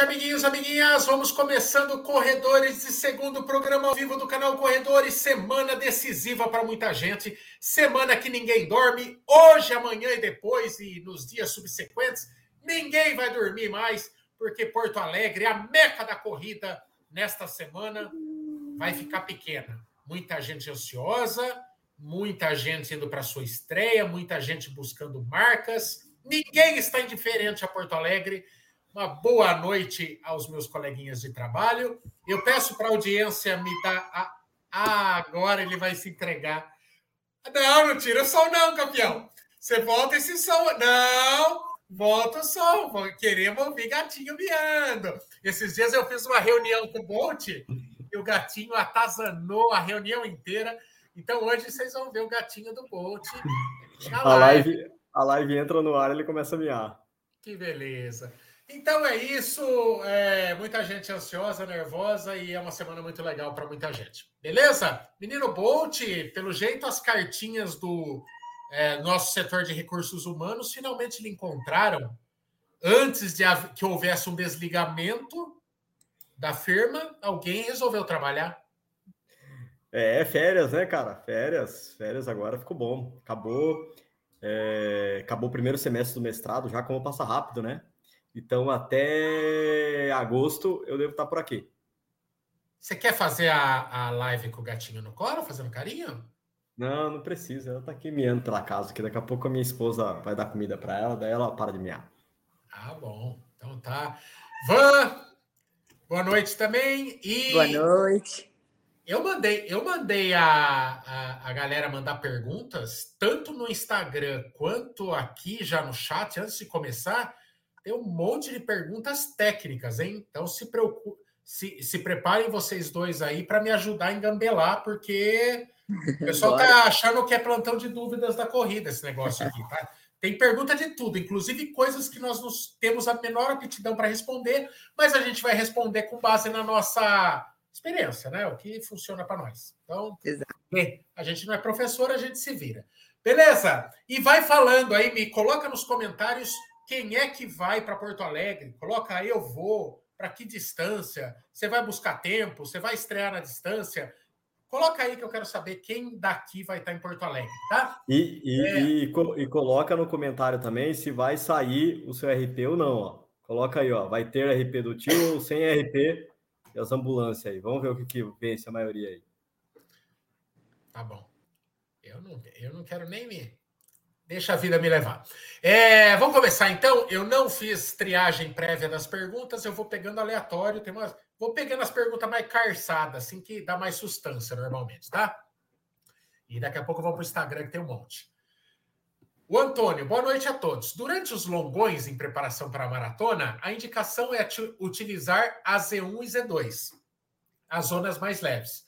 noite, amiguinhos, amiguinhas. Vamos começando Corredores de segundo programa ao vivo do canal Corredores. Semana decisiva para muita gente. Semana que ninguém dorme. Hoje, amanhã e depois, e nos dias subsequentes, ninguém vai dormir mais, porque Porto Alegre, a meca da corrida nesta semana, vai ficar pequena. Muita gente ansiosa, muita gente indo para sua estreia, muita gente buscando marcas. Ninguém está indiferente a Porto Alegre uma boa noite aos meus coleguinhas de trabalho. Eu peço para a audiência me dar. A... Ah, agora ele vai se entregar. Não, não tira o som, não, campeão. Você volta esse som. Não, volta o som. Queremos ouvir gatinho miando. Esses dias eu fiz uma reunião com o Bolt e o gatinho atazanou a reunião inteira. Então hoje vocês vão ver o gatinho do Bolt. A live, a live entra no ar e ele começa a miar. Que beleza. Então é isso. É, muita gente ansiosa, nervosa e é uma semana muito legal para muita gente. Beleza? Menino Bolt, pelo jeito, as cartinhas do é, nosso setor de recursos humanos finalmente lhe encontraram antes de que houvesse um desligamento da firma. Alguém resolveu trabalhar. É, férias, né, cara? Férias. Férias agora ficou bom. Acabou. É, acabou o primeiro semestre do mestrado, já como passa rápido, né? Então, até agosto eu devo estar por aqui. Você quer fazer a, a live com o gatinho no colo, fazendo carinho? Não, não precisa. Ela tá aqui miando pela casa, que daqui a pouco a minha esposa vai dar comida para ela, daí ela para de miar. Ah, bom. Então tá. Van, boa noite também. E boa noite. Eu mandei, eu mandei a, a, a galera mandar perguntas, tanto no Instagram quanto aqui já no chat, antes de começar tem um monte de perguntas técnicas, hein? Então se preocupe, se, se preparem vocês dois aí para me ajudar a engambelar, porque o pessoal tá achando que é plantão de dúvidas da corrida esse negócio aqui, tá? Tem pergunta de tudo, inclusive coisas que nós nos, temos a menor aptidão para responder, mas a gente vai responder com base na nossa experiência, né? O que funciona para nós. Então, Exato. a gente não é professor, a gente se vira. Beleza? E vai falando aí, me coloca nos comentários quem é que vai para Porto Alegre? Coloca aí, eu vou. Para que distância? Você vai buscar tempo? Você vai estrear na distância? Coloca aí que eu quero saber quem daqui vai estar em Porto Alegre, tá? E, e, é... e, e, coloca no comentário também se vai sair o seu RP ou não. Ó. Coloca aí, ó. Vai ter RP do tio ou sem RP e as ambulâncias aí. Vamos ver o que, que vence a maioria aí. Tá bom. Eu não, eu não quero nem me. Deixa a vida me levar. É, vamos começar então. Eu não fiz triagem prévia das perguntas, eu vou pegando aleatório. Tem umas, vou pegando as perguntas mais carçadas, assim que dá mais sustância normalmente, tá? E daqui a pouco eu vou para o Instagram que tem um monte. O Antônio, boa noite a todos. Durante os longões em preparação para a maratona, a indicação é utilizar a Z1 e Z2, as zonas mais leves.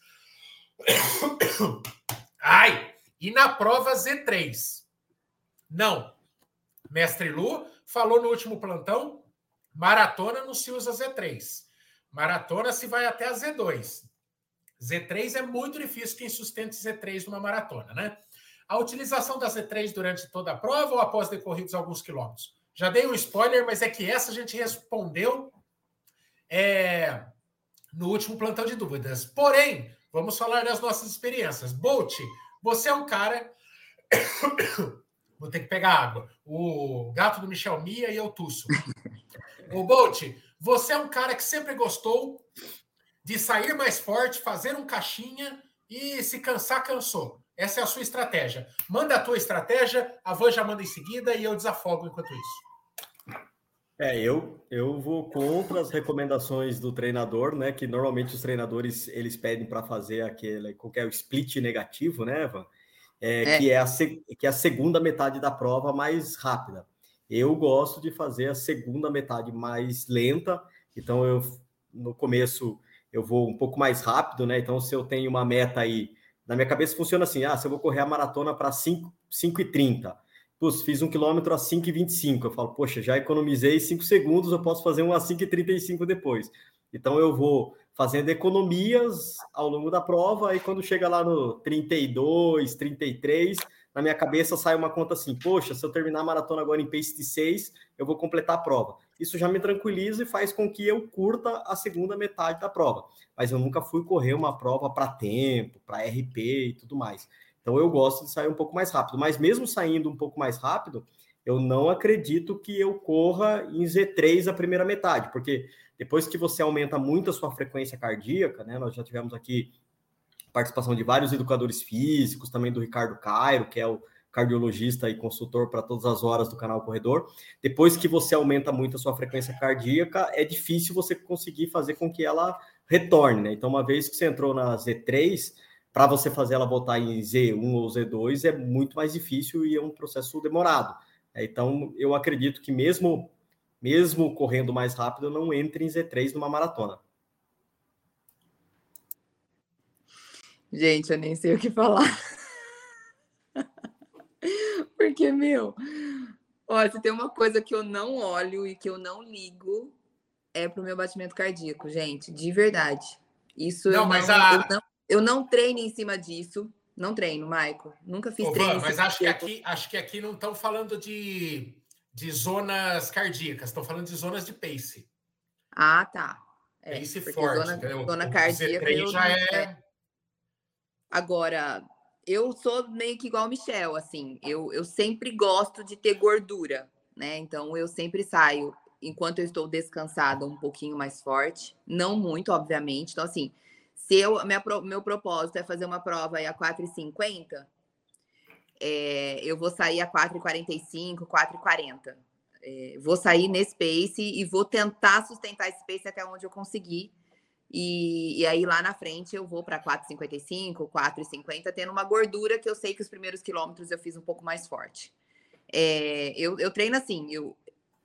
Ai! E na prova Z3. Não. Mestre Lu falou no último plantão: maratona não se usa Z3. Maratona se vai até a Z2. Z3 é muito difícil quem sustente Z3 numa maratona, né? A utilização da Z3 durante toda a prova ou após decorridos alguns quilômetros? Já dei um spoiler, mas é que essa a gente respondeu é, no último plantão de dúvidas. Porém, vamos falar das nossas experiências. Bolt, você é um cara Vou ter que pegar água. O gato do Michel Mia e eu tuço. o Bolt, você é um cara que sempre gostou de sair mais forte, fazer um caixinha e se cansar, cansou. Essa é a sua estratégia. Manda a tua estratégia, a Van já manda em seguida e eu desafogo enquanto isso. É, eu, eu vou contra as recomendações do treinador, né? Que normalmente os treinadores eles pedem para fazer aquele qualquer split negativo, né, Van? É, é. Que, é a, que é a segunda metade da prova mais rápida. Eu gosto de fazer a segunda metade mais lenta, então eu no começo eu vou um pouco mais rápido, né? Então, se eu tenho uma meta aí, na minha cabeça funciona assim: ah, se eu vou correr a maratona para 5,30, Putz, fiz um quilômetro a 5,25. Eu falo, poxa, já economizei 5 segundos, eu posso fazer um a 5,35 depois. Então eu vou fazendo economias ao longo da prova, e quando chega lá no 32, 33, na minha cabeça sai uma conta assim: poxa, se eu terminar a maratona agora em pace de 6, eu vou completar a prova. isso já me tranquiliza e faz com que eu curta a segunda metade da prova. Mas eu nunca fui correr uma prova para tempo, para RP e tudo mais. Então eu gosto de sair um pouco mais rápido. Mas mesmo saindo um pouco mais rápido, eu não acredito que eu corra em Z3 a primeira metade, porque depois que você aumenta muito a sua frequência cardíaca, né? Nós já tivemos aqui participação de vários educadores físicos, também do Ricardo Cairo, que é o cardiologista e consultor para todas as horas do canal Corredor. Depois que você aumenta muito a sua frequência cardíaca, é difícil você conseguir fazer com que ela retorne, né? Então, uma vez que você entrou na Z3, para você fazer ela voltar em Z1 ou Z2 é muito mais difícil e é um processo demorado. É, então, eu acredito que mesmo mesmo correndo mais rápido, não entre em Z3 numa maratona. Gente, eu nem sei o que falar. Porque, meu, olha, se tem uma coisa que eu não olho e que eu não ligo, é pro meu batimento cardíaco, gente, de verdade. Isso não, eu, mas não, a... eu, não, eu não treino em cima disso. Não treino, Maico. Nunca fiz Ô, treino. mas acho que, aqui, acho que aqui não estão falando de, de zonas cardíacas, estão falando de zonas de pace. Ah, tá. É, pace forte. Zona, zona cardíaca. Eu, já é... Agora, eu sou meio que igual o Michel, assim. Eu, eu sempre gosto de ter gordura, né? Então, eu sempre saio enquanto eu estou descansada um pouquinho mais forte. Não muito, obviamente. Então, assim, se eu, minha, meu propósito é fazer uma prova aí a 4h50, é, eu vou sair a 4h45, 4h40. É, vou sair nesse pace e vou tentar sustentar esse pace até onde eu conseguir. E, e aí lá na frente eu vou para 4,55, 4,50, tendo uma gordura que eu sei que os primeiros quilômetros eu fiz um pouco mais forte. É, eu, eu treino assim, eu,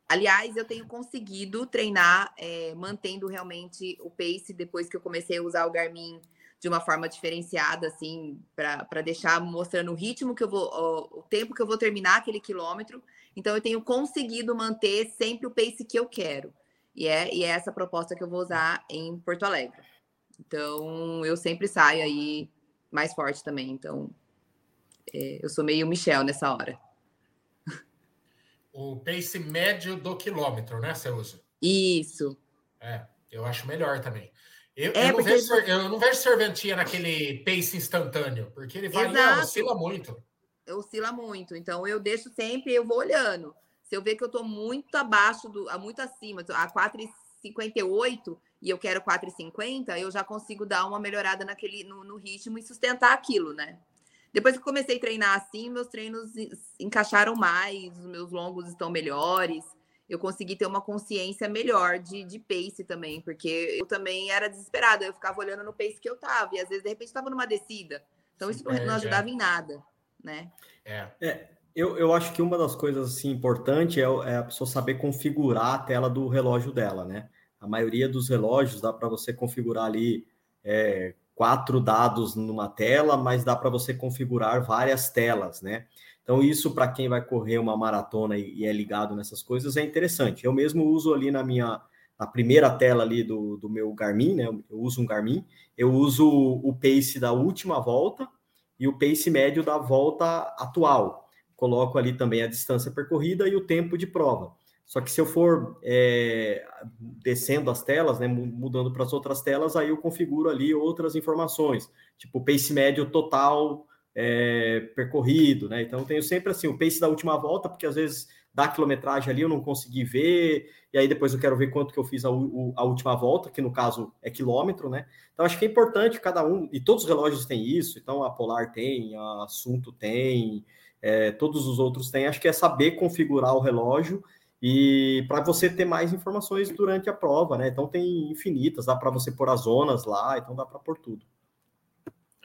Aliás, eu tenho conseguido treinar é, mantendo realmente o pace depois que eu comecei a usar o Garmin de uma forma diferenciada, assim, para deixar mostrando o ritmo que eu vou, o, o, tempo que eu vou terminar aquele quilômetro. Então, eu tenho conseguido manter sempre o pace que eu quero. E é, e é essa proposta que eu vou usar em Porto Alegre. Então, eu sempre saio aí mais forte também. Então, é, eu sou meio Michel nessa hora o pace médio do quilômetro, né, você usa? Isso. É, eu acho melhor também. Eu, é, eu, não, vejo, ele... eu não vejo serventia naquele pace instantâneo, porque ele vai oscila muito. Oscila muito. Então eu deixo sempre, eu vou olhando. Se eu ver que eu estou muito abaixo do, muito acima, a 4,58 e eu quero 4,50, eu já consigo dar uma melhorada naquele no, no ritmo e sustentar aquilo, né? Depois que comecei a treinar assim, meus treinos encaixaram mais, os meus longos estão melhores. Eu consegui ter uma consciência melhor de, de pace também, porque eu também era desesperada. Eu ficava olhando no pace que eu tava, e às vezes, de repente, estava numa descida. Então, isso é, não ajudava é. em nada, né? É. é. Eu, eu acho que uma das coisas assim, importantes é, é a pessoa saber configurar a tela do relógio dela, né? A maioria dos relógios dá para você configurar ali é, quatro dados numa tela, mas dá para você configurar várias telas, né? Então, isso para quem vai correr uma maratona e, e, é ligado nessas coisas é interessante. Eu mesmo uso ali na minha na primeira tela ali do, do meu Garmin, né? Eu uso um Garmin, eu uso o pace da última volta e o pace médio da volta atual. Coloco ali também a distância percorrida e o tempo de prova. Só que se eu for é, descendo as telas, né, mudando para as outras telas, aí eu configuro ali outras informações, tipo pace médio total é, percorrido, né? Então tenho sempre assim o pace da última volta, porque às vezes da quilometragem ali eu não consegui ver, e aí depois eu quero ver quanto que eu fiz a, a última volta, que no caso é quilômetro, né? Então acho que é importante cada um, e todos os relógios têm isso, então a Polar tem, a Assunto tem, é, todos os outros têm, acho que é saber configurar o relógio e para você ter mais informações durante a prova, né? Então tem infinitas, dá para você pôr as zonas lá, então dá para pôr tudo.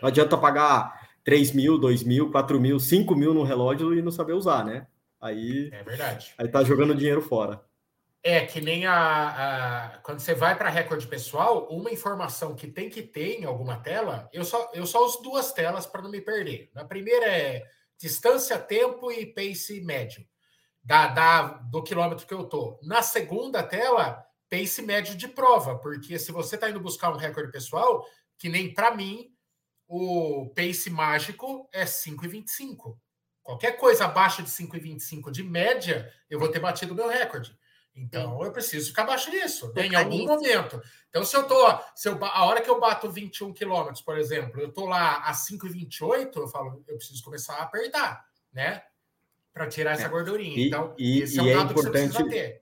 Não adianta pagar 3 mil, 2 mil, 4 mil, 5 mil no relógio e não saber usar, né? Aí, é verdade. Aí tá jogando dinheiro fora. É que nem a, a quando você vai para recorde pessoal, uma informação que tem que ter em alguma tela, eu só eu só uso duas telas para não me perder. Na primeira é distância, tempo e pace médio da, da, do quilômetro que eu tô. Na segunda tela, pace médio de prova, porque se você está indo buscar um recorde pessoal, que nem para mim, o pace mágico é 5,25. Qualquer coisa abaixo de 5,25 de média, eu vou ter batido o meu recorde. Então Sim. eu preciso ficar abaixo disso, né, em algum momento. Então, se eu tô, se eu, a hora que eu bato 21 quilômetros, por exemplo, eu tô lá a 5,28, eu falo, eu preciso começar a apertar, né? Para tirar essa é. gordurinha. E, então, e, esse é um é dado importante, que você precisa ter.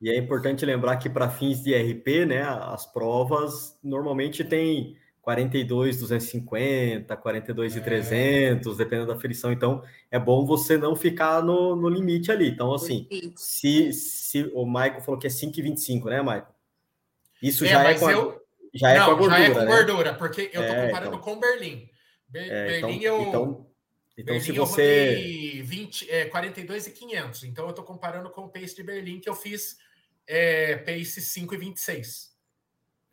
E é importante lembrar que para fins de RP, né, as provas normalmente tem 42, 250, 42 é. e 300, dependendo da aferição. Então, é bom você não ficar no, no limite ali. Então, assim, se, se o Michael falou que é 5,25, né, Michael? Isso é, já, é com a, eu... já é não, com a gordura. Já é com né? gordura, porque eu estou é, comparando então... com Berlim. Be é, Berlim então, eu. Então, então Berlim se você. Eu 20, é, 42 e 500. Então, eu estou comparando com o pace de Berlim que eu fiz é, pace 5 e 26.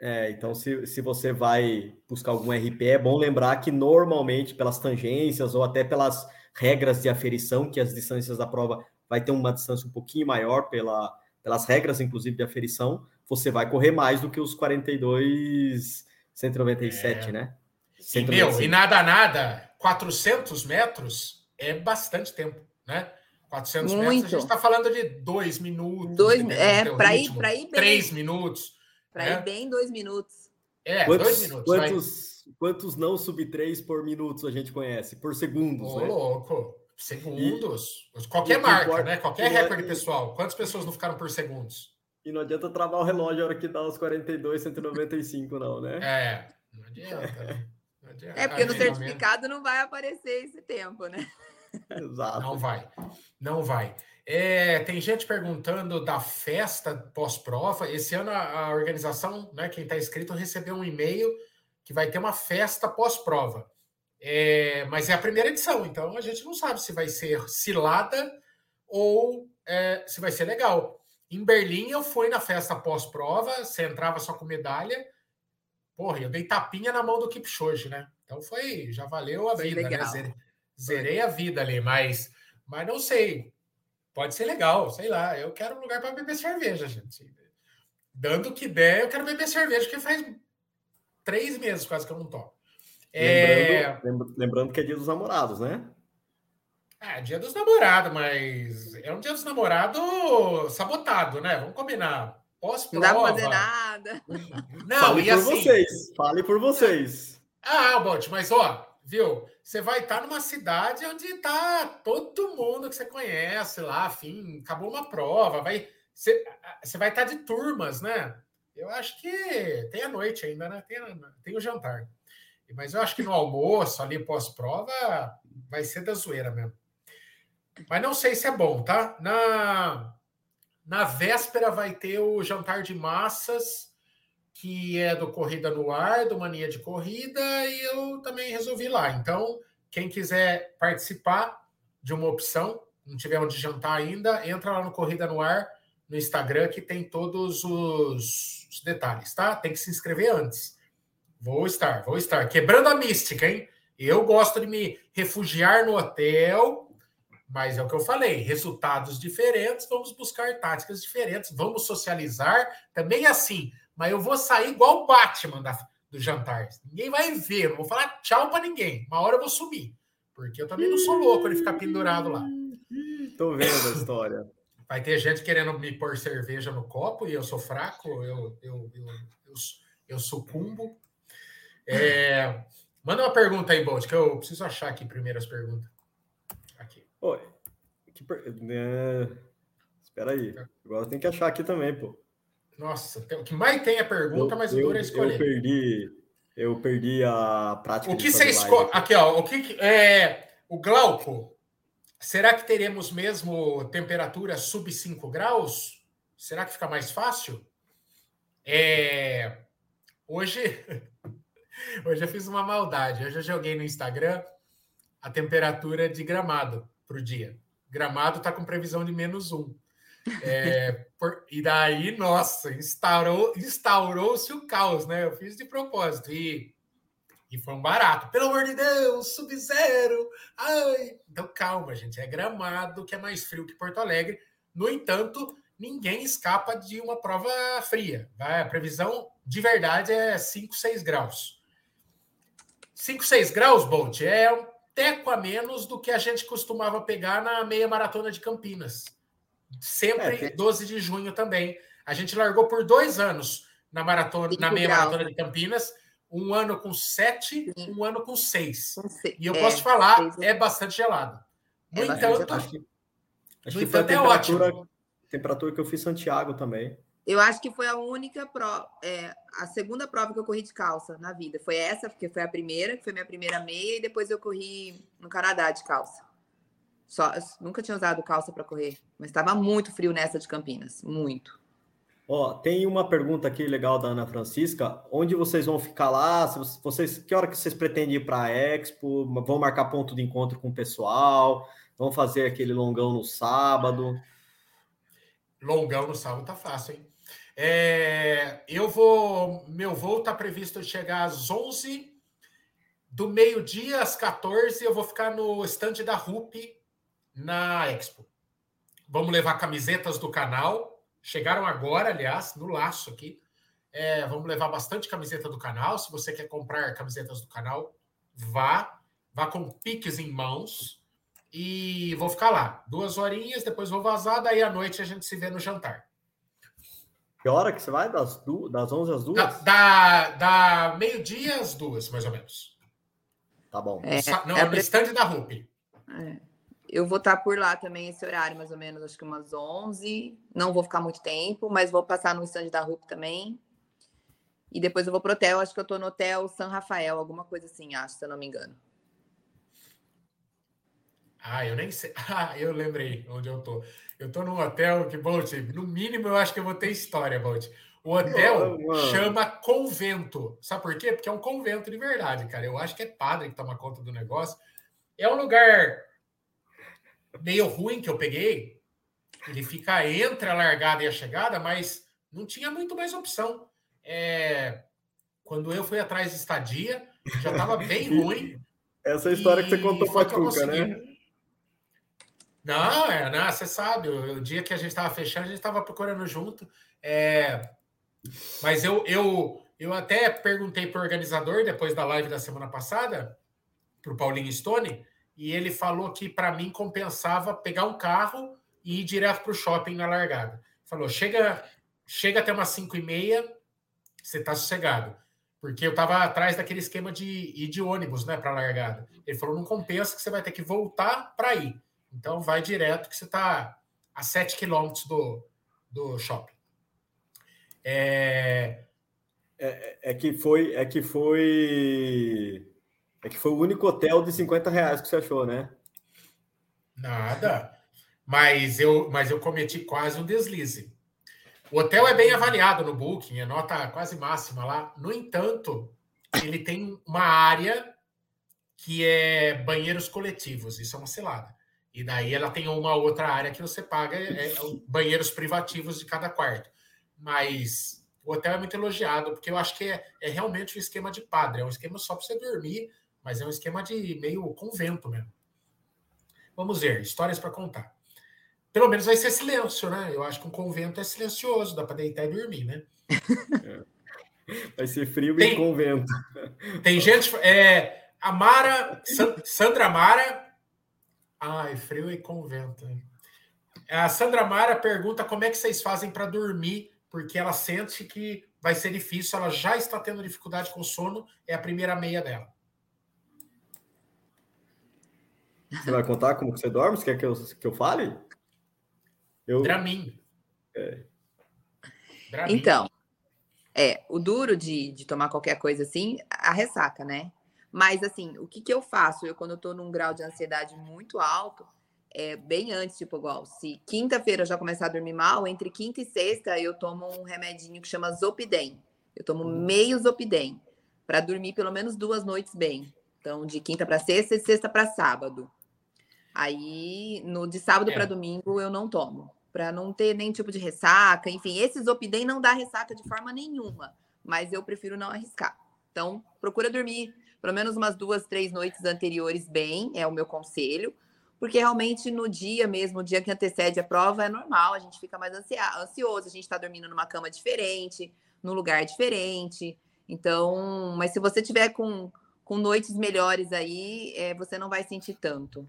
É, então se, se você vai buscar algum RP, é bom lembrar que normalmente pelas tangências ou até pelas regras de aferição, que as distâncias da prova vai ter uma distância um pouquinho maior pela, pelas regras, inclusive, de aferição, você vai correr mais do que os 42, 197, é. né? E, meu, e nada, nada, 400 metros é bastante tempo, né? 400 Muito. metros, a gente está falando de dois minutos. Dois, é, para ir, ir bem. Três minutos. Para né? ir bem, dois minutos. É, quantos, dois minutos. Quantos, quantos não sub três por minutos a gente conhece? Por segundos, Ô, né? louco. Segundos. E, Qualquer marca, importa, né? Qualquer recorde pessoal. Quantas pessoas não ficaram por segundos? E não adianta travar o relógio a hora que dá os 42, 195, não, né? É, não adianta. Né? Não adianta. É, porque no certificado não vai aparecer esse tempo, né? Exato. Não vai. Não vai. É, tem gente perguntando da festa pós-prova. Esse ano a, a organização, né, quem está inscrito, recebeu um e-mail que vai ter uma festa pós-prova. É, mas é a primeira edição, então a gente não sabe se vai ser cilada ou é, se vai ser legal. Em Berlim eu fui na festa pós-prova, você entrava só com medalha. Porra, eu dei tapinha na mão do Kipchoge, né? Então foi, já valeu a foi vida, né? legal. né? Zerei, zerei a vida ali, mas, mas não sei. Pode ser legal, sei lá. Eu quero um lugar para beber cerveja, gente. Dando o que der, eu quero beber cerveja, porque faz três meses quase que eu não tomo. É... Lembrando, lembrando que é dia dos namorados, né? É, dia dos namorados, mas é um dia dos namorados sabotado, né? Vamos combinar. Pós-prova. Não dá pra fazer nada. Não, Fale por assim... vocês. Fale por vocês. Ah, Bote, mas ó, viu? Você vai estar numa cidade onde está todo mundo que você conhece lá, afim, acabou uma prova, vai. Você, você vai estar de turmas, né? Eu acho que tem a noite ainda, né? Tem, tem o jantar. Mas eu acho que no almoço, ali pós-prova, vai ser da zoeira mesmo. Mas não sei se é bom, tá? Na, na véspera vai ter o jantar de massas, que é do Corrida no Ar, do Mania de Corrida, e eu também resolvi lá. Então, quem quiser participar de uma opção, não tiver onde jantar ainda, entra lá no Corrida no Ar, no Instagram, que tem todos os, os detalhes, tá? Tem que se inscrever antes. Vou estar, vou estar. Quebrando a mística, hein? Eu gosto de me refugiar no hotel, mas é o que eu falei: resultados diferentes, vamos buscar táticas diferentes, vamos socializar. Também assim, mas eu vou sair igual o Batman da, do jantar. Ninguém vai ver, não vou falar tchau para ninguém. Uma hora eu vou sumir, porque eu também não sou louco de ficar pendurado lá. Tô vendo a história. Vai ter gente querendo me pôr cerveja no copo e eu sou fraco, eu, eu, eu, eu, eu sucumbo. É, manda uma pergunta aí, Bolt, que eu preciso achar aqui primeiro as perguntas. Aqui. Oi. Que per... é... Espera aí. Agora tem que achar aqui também, pô. Nossa, o que mais tem é pergunta, eu, mas o duro é escolher. Eu perdi, eu perdi a prática. O que você escolhe? Aqui, ó. O que é o Glauco? Será que teremos mesmo temperatura sub 5 graus? Será que fica mais fácil? É, hoje Hoje eu fiz uma maldade. Hoje eu joguei no Instagram a temperatura de gramado para o dia. Gramado está com previsão de menos um. É, por, e daí, nossa, instaurou, instaurou-se o caos, né? Eu fiz de propósito. E, e foi um barato. Pelo amor de Deus, sub-zero. Então, calma, gente. É gramado que é mais frio que Porto Alegre. No entanto, ninguém escapa de uma prova fria. A previsão de verdade é 5, 6 graus. 5, 6 graus, Bolt, é um teco a menos do que a gente costumava pegar na meia maratona de Campinas. Sempre é, 12 de junho também. A gente largou por dois anos na maratona, na meia graus. maratona de Campinas, um ano com sete, Sim. um ano com seis. Com e eu é, posso falar, é bastante gelado. No é entanto, acho que, acho que foi a é temperatura, é temperatura que eu fiz Santiago também. Eu acho que foi a única prova, é, a segunda prova que eu corri de calça na vida. Foi essa, porque foi a primeira, que foi minha primeira meia, e depois eu corri no Canadá de calça. Só, nunca tinha usado calça para correr, mas estava muito frio nessa de Campinas, muito. Ó, tem uma pergunta aqui legal da Ana Francisca. Onde vocês vão ficar lá? Se vocês, que hora que vocês pretendem ir para a Expo? Vão marcar ponto de encontro com o pessoal? Vão fazer aquele longão no sábado? Longão no sábado tá fácil, hein? É, eu vou. Meu voo está previsto chegar às 11 do meio-dia às 14. Eu vou ficar no estande da RUP na Expo. Vamos levar camisetas do canal. Chegaram agora, aliás, no laço aqui. É, vamos levar bastante camiseta do canal. Se você quer comprar camisetas do canal, vá. Vá com piques em mãos. E vou ficar lá. Duas horinhas, depois vou vazar. Daí à noite a gente se vê no jantar. Que hora que você vai? Das, du... das 11 às 2? Da, da, da meio-dia às duas, mais ou menos. Tá bom. É, Não, é, é no estande da RUP. É. Eu vou estar por lá também esse horário, mais ou menos, acho que umas 11. Não vou ficar muito tempo, mas vou passar no estande da RUP também. E depois eu vou pro hotel, acho que eu tô no hotel San Rafael, alguma coisa assim, acho, se eu não me engano. Ah, eu nem sei. Ah, eu lembrei onde eu tô. Eu tô num hotel que, Bolt, no mínimo eu acho que eu vou ter história, Bolt. O hotel chama convento. Sabe por quê? Porque é um convento de verdade, cara. Eu acho que é padre que toma conta do negócio. É um lugar meio ruim que eu peguei. Ele fica entre a largada e a chegada, mas não tinha muito mais opção. É... Quando eu fui atrás de estadia, já estava bem ruim. Essa é história que você contou para a Cuca, né? Não, é, não, você sabe, o, o dia que a gente estava fechando, a gente estava procurando junto. É, mas eu, eu, eu até perguntei para o organizador, depois da live da semana passada, para o Paulinho Stone, e ele falou que para mim compensava pegar um carro e ir direto para o shopping na largada. Falou: chega, chega até umas 5 e meia, você está sossegado. Porque eu estava atrás daquele esquema de ir de ônibus né, para a largada. Ele falou: não compensa que você vai ter que voltar para ir. Então vai direto que você está a 7 quilômetros do, do shopping. É... É, é, que foi é que foi é que foi o único hotel de 50 reais que você achou, né? Nada. Mas eu, mas eu cometi quase um deslize. O hotel é bem avaliado no Booking, é nota quase máxima lá. No entanto, ele tem uma área que é banheiros coletivos. Isso é uma cilada. E daí ela tem uma outra área que você paga é, é banheiros privativos de cada quarto. Mas o hotel é muito elogiado, porque eu acho que é, é realmente um esquema de padre, é um esquema só para você dormir, mas é um esquema de meio convento mesmo. Vamos ver, histórias para contar. Pelo menos vai ser silêncio, né? Eu acho que um convento é silencioso, dá para deitar e dormir, né? Vai ser frio tem, em convento. Tem gente. É, a Mara, Sandra Mara Ai, frio e convento. A Sandra Mara pergunta como é que vocês fazem para dormir, porque ela sente que vai ser difícil, ela já está tendo dificuldade com sono, é a primeira meia dela. Você vai contar como que você dorme? Você quer que eu, que eu fale? Eu... Dramin. É. Dramin. Então, é, o duro de, de tomar qualquer coisa assim, a ressaca, né? Mas, assim, o que, que eu faço? Eu, quando eu tô num grau de ansiedade muito alto, é bem antes, tipo, igual, se quinta-feira eu já começar a dormir mal, entre quinta e sexta eu tomo um remedinho que chama Zopidem. Eu tomo uhum. meio Zopidem para dormir pelo menos duas noites bem. Então, de quinta para sexta e sexta para sábado. Aí, no de sábado é. para domingo eu não tomo, para não ter nenhum tipo de ressaca. Enfim, esse Zopidem não dá ressaca de forma nenhuma, mas eu prefiro não arriscar. Então, procura dormir pelo menos umas duas, três noites anteriores bem, é o meu conselho, porque realmente no dia mesmo, o dia que antecede a prova, é normal, a gente fica mais ansioso, a gente está dormindo numa cama diferente, num lugar diferente. Então, mas se você tiver com, com noites melhores aí, é, você não vai sentir tanto.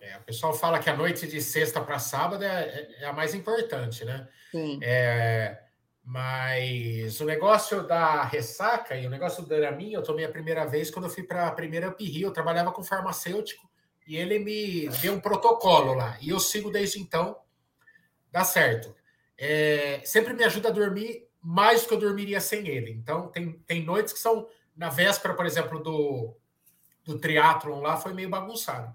É, o pessoal fala que a noite de sexta para sábado é, é, é, a mais importante, né? Sim. É, mas o negócio da ressaca e o negócio do Dramin, eu tomei a primeira vez quando eu fui para a primeira Up Rio. Eu trabalhava com farmacêutico e ele me deu um protocolo lá. E eu sigo desde então. Dá certo. É, sempre me ajuda a dormir mais do que eu dormiria sem ele. Então, tem, tem noites que são, na véspera, por exemplo, do, do triatlon lá, foi meio bagunçado.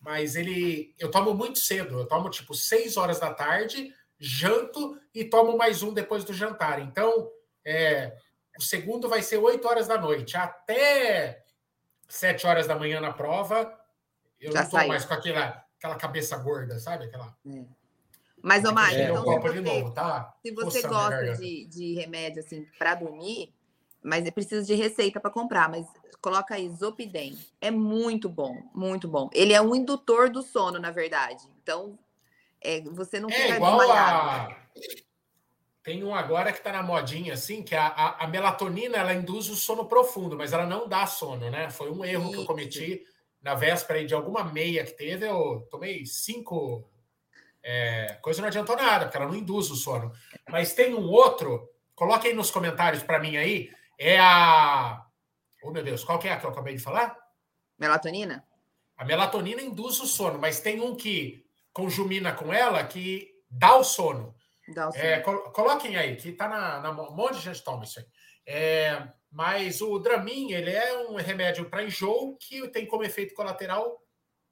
Mas ele, eu tomo muito cedo. Eu tomo tipo 6 horas da tarde janto e tomo mais um depois do jantar. Então, é, o segundo vai ser 8 horas da noite. Até 7 horas da manhã na prova, eu Já não estou mais com aquela, aquela cabeça gorda, sabe? Aquela... É. Mas, Omar, é, então, se você, novo, tá? se você gosta de, de remédio assim para dormir, mas é precisa de receita para comprar, mas coloca aí Zopidem. É muito bom, muito bom. Ele é um indutor do sono, na verdade. Então, é, você não é igual a... Tem um agora que está na modinha, assim, que a, a, a, melatonina ela induz o sono profundo, mas ela não dá sono, né? Foi um erro Isso. que eu cometi na véspera de alguma meia que teve. Eu tomei cinco. É, coisa não adiantou nada, porque ela não induz o sono. Mas tem um outro, coloque aí nos comentários para mim aí. É a. Oh, meu Deus, qual que é a que eu acabei de falar? Melatonina? A melatonina induz o sono, mas tem um que conjumina com ela que dá o sono. Dá o sono. É, coloquem aí, que está na, na. Um monte de gente toma isso aí. É, mas o Dramin, ele é um remédio para enjoo que tem como efeito colateral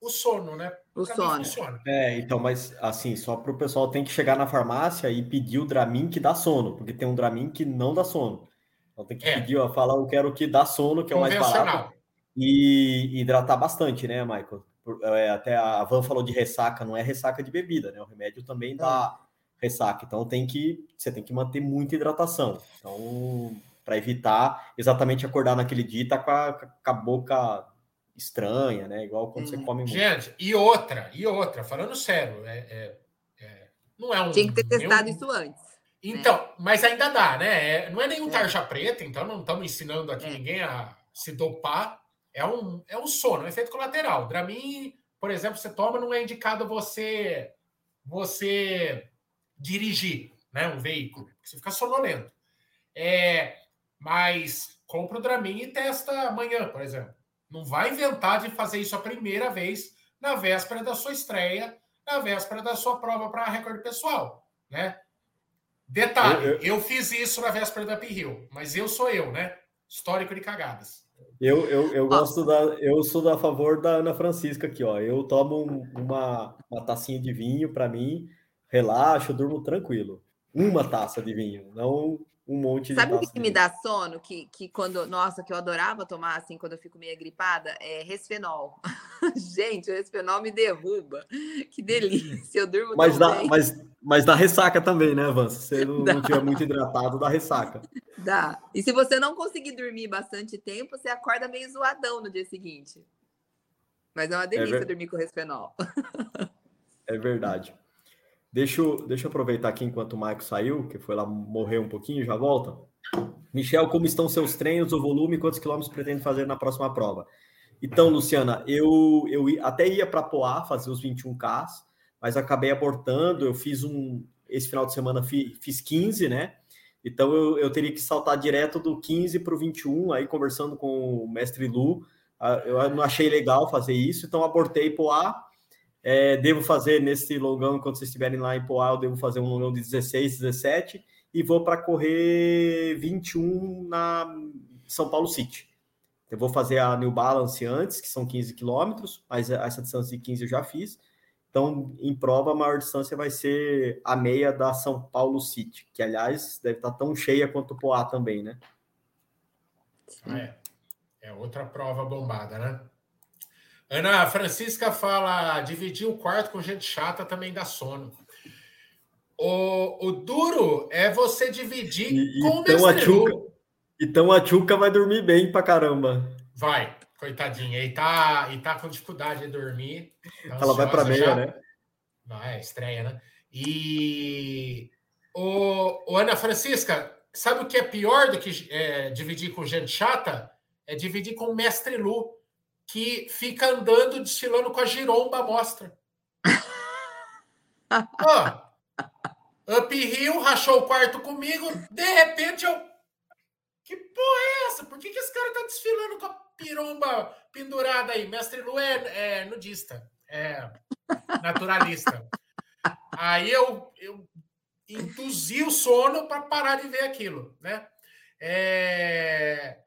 o sono, né? O pra sono. É, então, mas assim, só para o pessoal tem que chegar na farmácia e pedir o Dramin que dá sono, porque tem um Dramin que não dá sono. Então tem que é. pedir, ó, falar, eu quero que dá sono, que é o mais barato. E hidratar bastante, né, Michael? é, até a Van falou de ressaca, não é ressaca de bebida, né? O remédio também dá é. ressaca. Então tem que você tem que manter muita hidratação. Então, para evitar exatamente acordar naquele dia e tá com a, com a boca estranha, né? Igual quando hum. você come muito. Gente, e outra, e outra, falando sério, é, é, é não é um. Tinha que ter testado nenhum... isso antes. Né? Então, né? mas ainda dá, né? É, não é nenhum é. tarja preta, então não estamos ensinando aqui é. ninguém a se dopar é um, é um sono, é um efeito colateral. Dramin, por exemplo, você toma, não é indicado você você dirigir né, um veículo, você fica sonolento. É, mas compra o Dramin e testa amanhã, por exemplo. Não vai inventar de fazer isso a primeira vez na véspera da sua estreia, na véspera da sua prova para recorde pessoal, né? Detalhe, eu, eu... eu, fiz isso na véspera da P-Hill, mas eu sou eu, né? Histórico de cagadas. Eu, eu, eu gosto da. Eu sou a favor da Ana Francisca aqui, ó. Eu tomo uma, uma tacinha de vinho para mim, relaxo, durmo tranquilo. Uma taça de vinho, não um monte de Sabe o que, que me dá sono? Que, que quando, nossa, que eu adorava tomar assim quando eu fico meio gripada? É resfenol. Gente, o resfenol me derruba. Que delícia, eu durmo mas dá, bem. Mas, mas dá ressaca também, né, Van? Se você não, não tiver muito hidratado, dá ressaca. Dá. E se você não conseguir dormir bastante tempo, você acorda meio zoadão no dia seguinte. Mas é uma delícia é ver... dormir com resfenol. é verdade. Deixa eu, deixa eu aproveitar aqui enquanto o Maico saiu, que foi lá morrer um pouquinho, já volta. Michel, como estão seus treinos, o volume, quantos quilômetros pretende fazer na próxima prova? Então, Luciana, eu, eu até ia para Poá fazer os 21K, mas acabei abortando. Eu fiz um. Esse final de semana fiz 15, né? Então eu, eu teria que saltar direto do 15 para o 21, aí conversando com o mestre Lu. Ah, eu não achei legal fazer isso, então abortei Poá é, devo fazer nesse longão, quando vocês estiverem lá em Poá, eu devo fazer um longão de 16, 17 e vou para correr 21 na São Paulo City. Eu vou fazer a New Balance antes, que são 15 quilômetros, mas essa distância de 15 eu já fiz. Então, em prova, a maior distância vai ser a meia da São Paulo City, que, aliás, deve estar tão cheia quanto o Poá também, né? É, é outra prova bombada, né? Ana Francisca fala: dividir o quarto com gente chata também dá sono. O, o duro é você dividir e, com então o a Tchuca, Então a Tchuca vai dormir bem pra caramba. Vai, coitadinha. E tá, e tá com dificuldade de dormir. Tá Ela vai pra meia, já. né? Vai, estreia, né? E o, o, Ana Francisca, sabe o que é pior do que é, dividir com gente chata? É dividir com o mestre Lu que fica andando desfilando com a giromba à mostra. oh, Up rachou o quarto comigo, de repente eu. Que porra é essa? Por que, que esse cara tá desfilando com a piromba pendurada aí? Mestre Lu é, é nudista, é naturalista. aí eu, eu induzi o sono para parar de ver aquilo, né? É...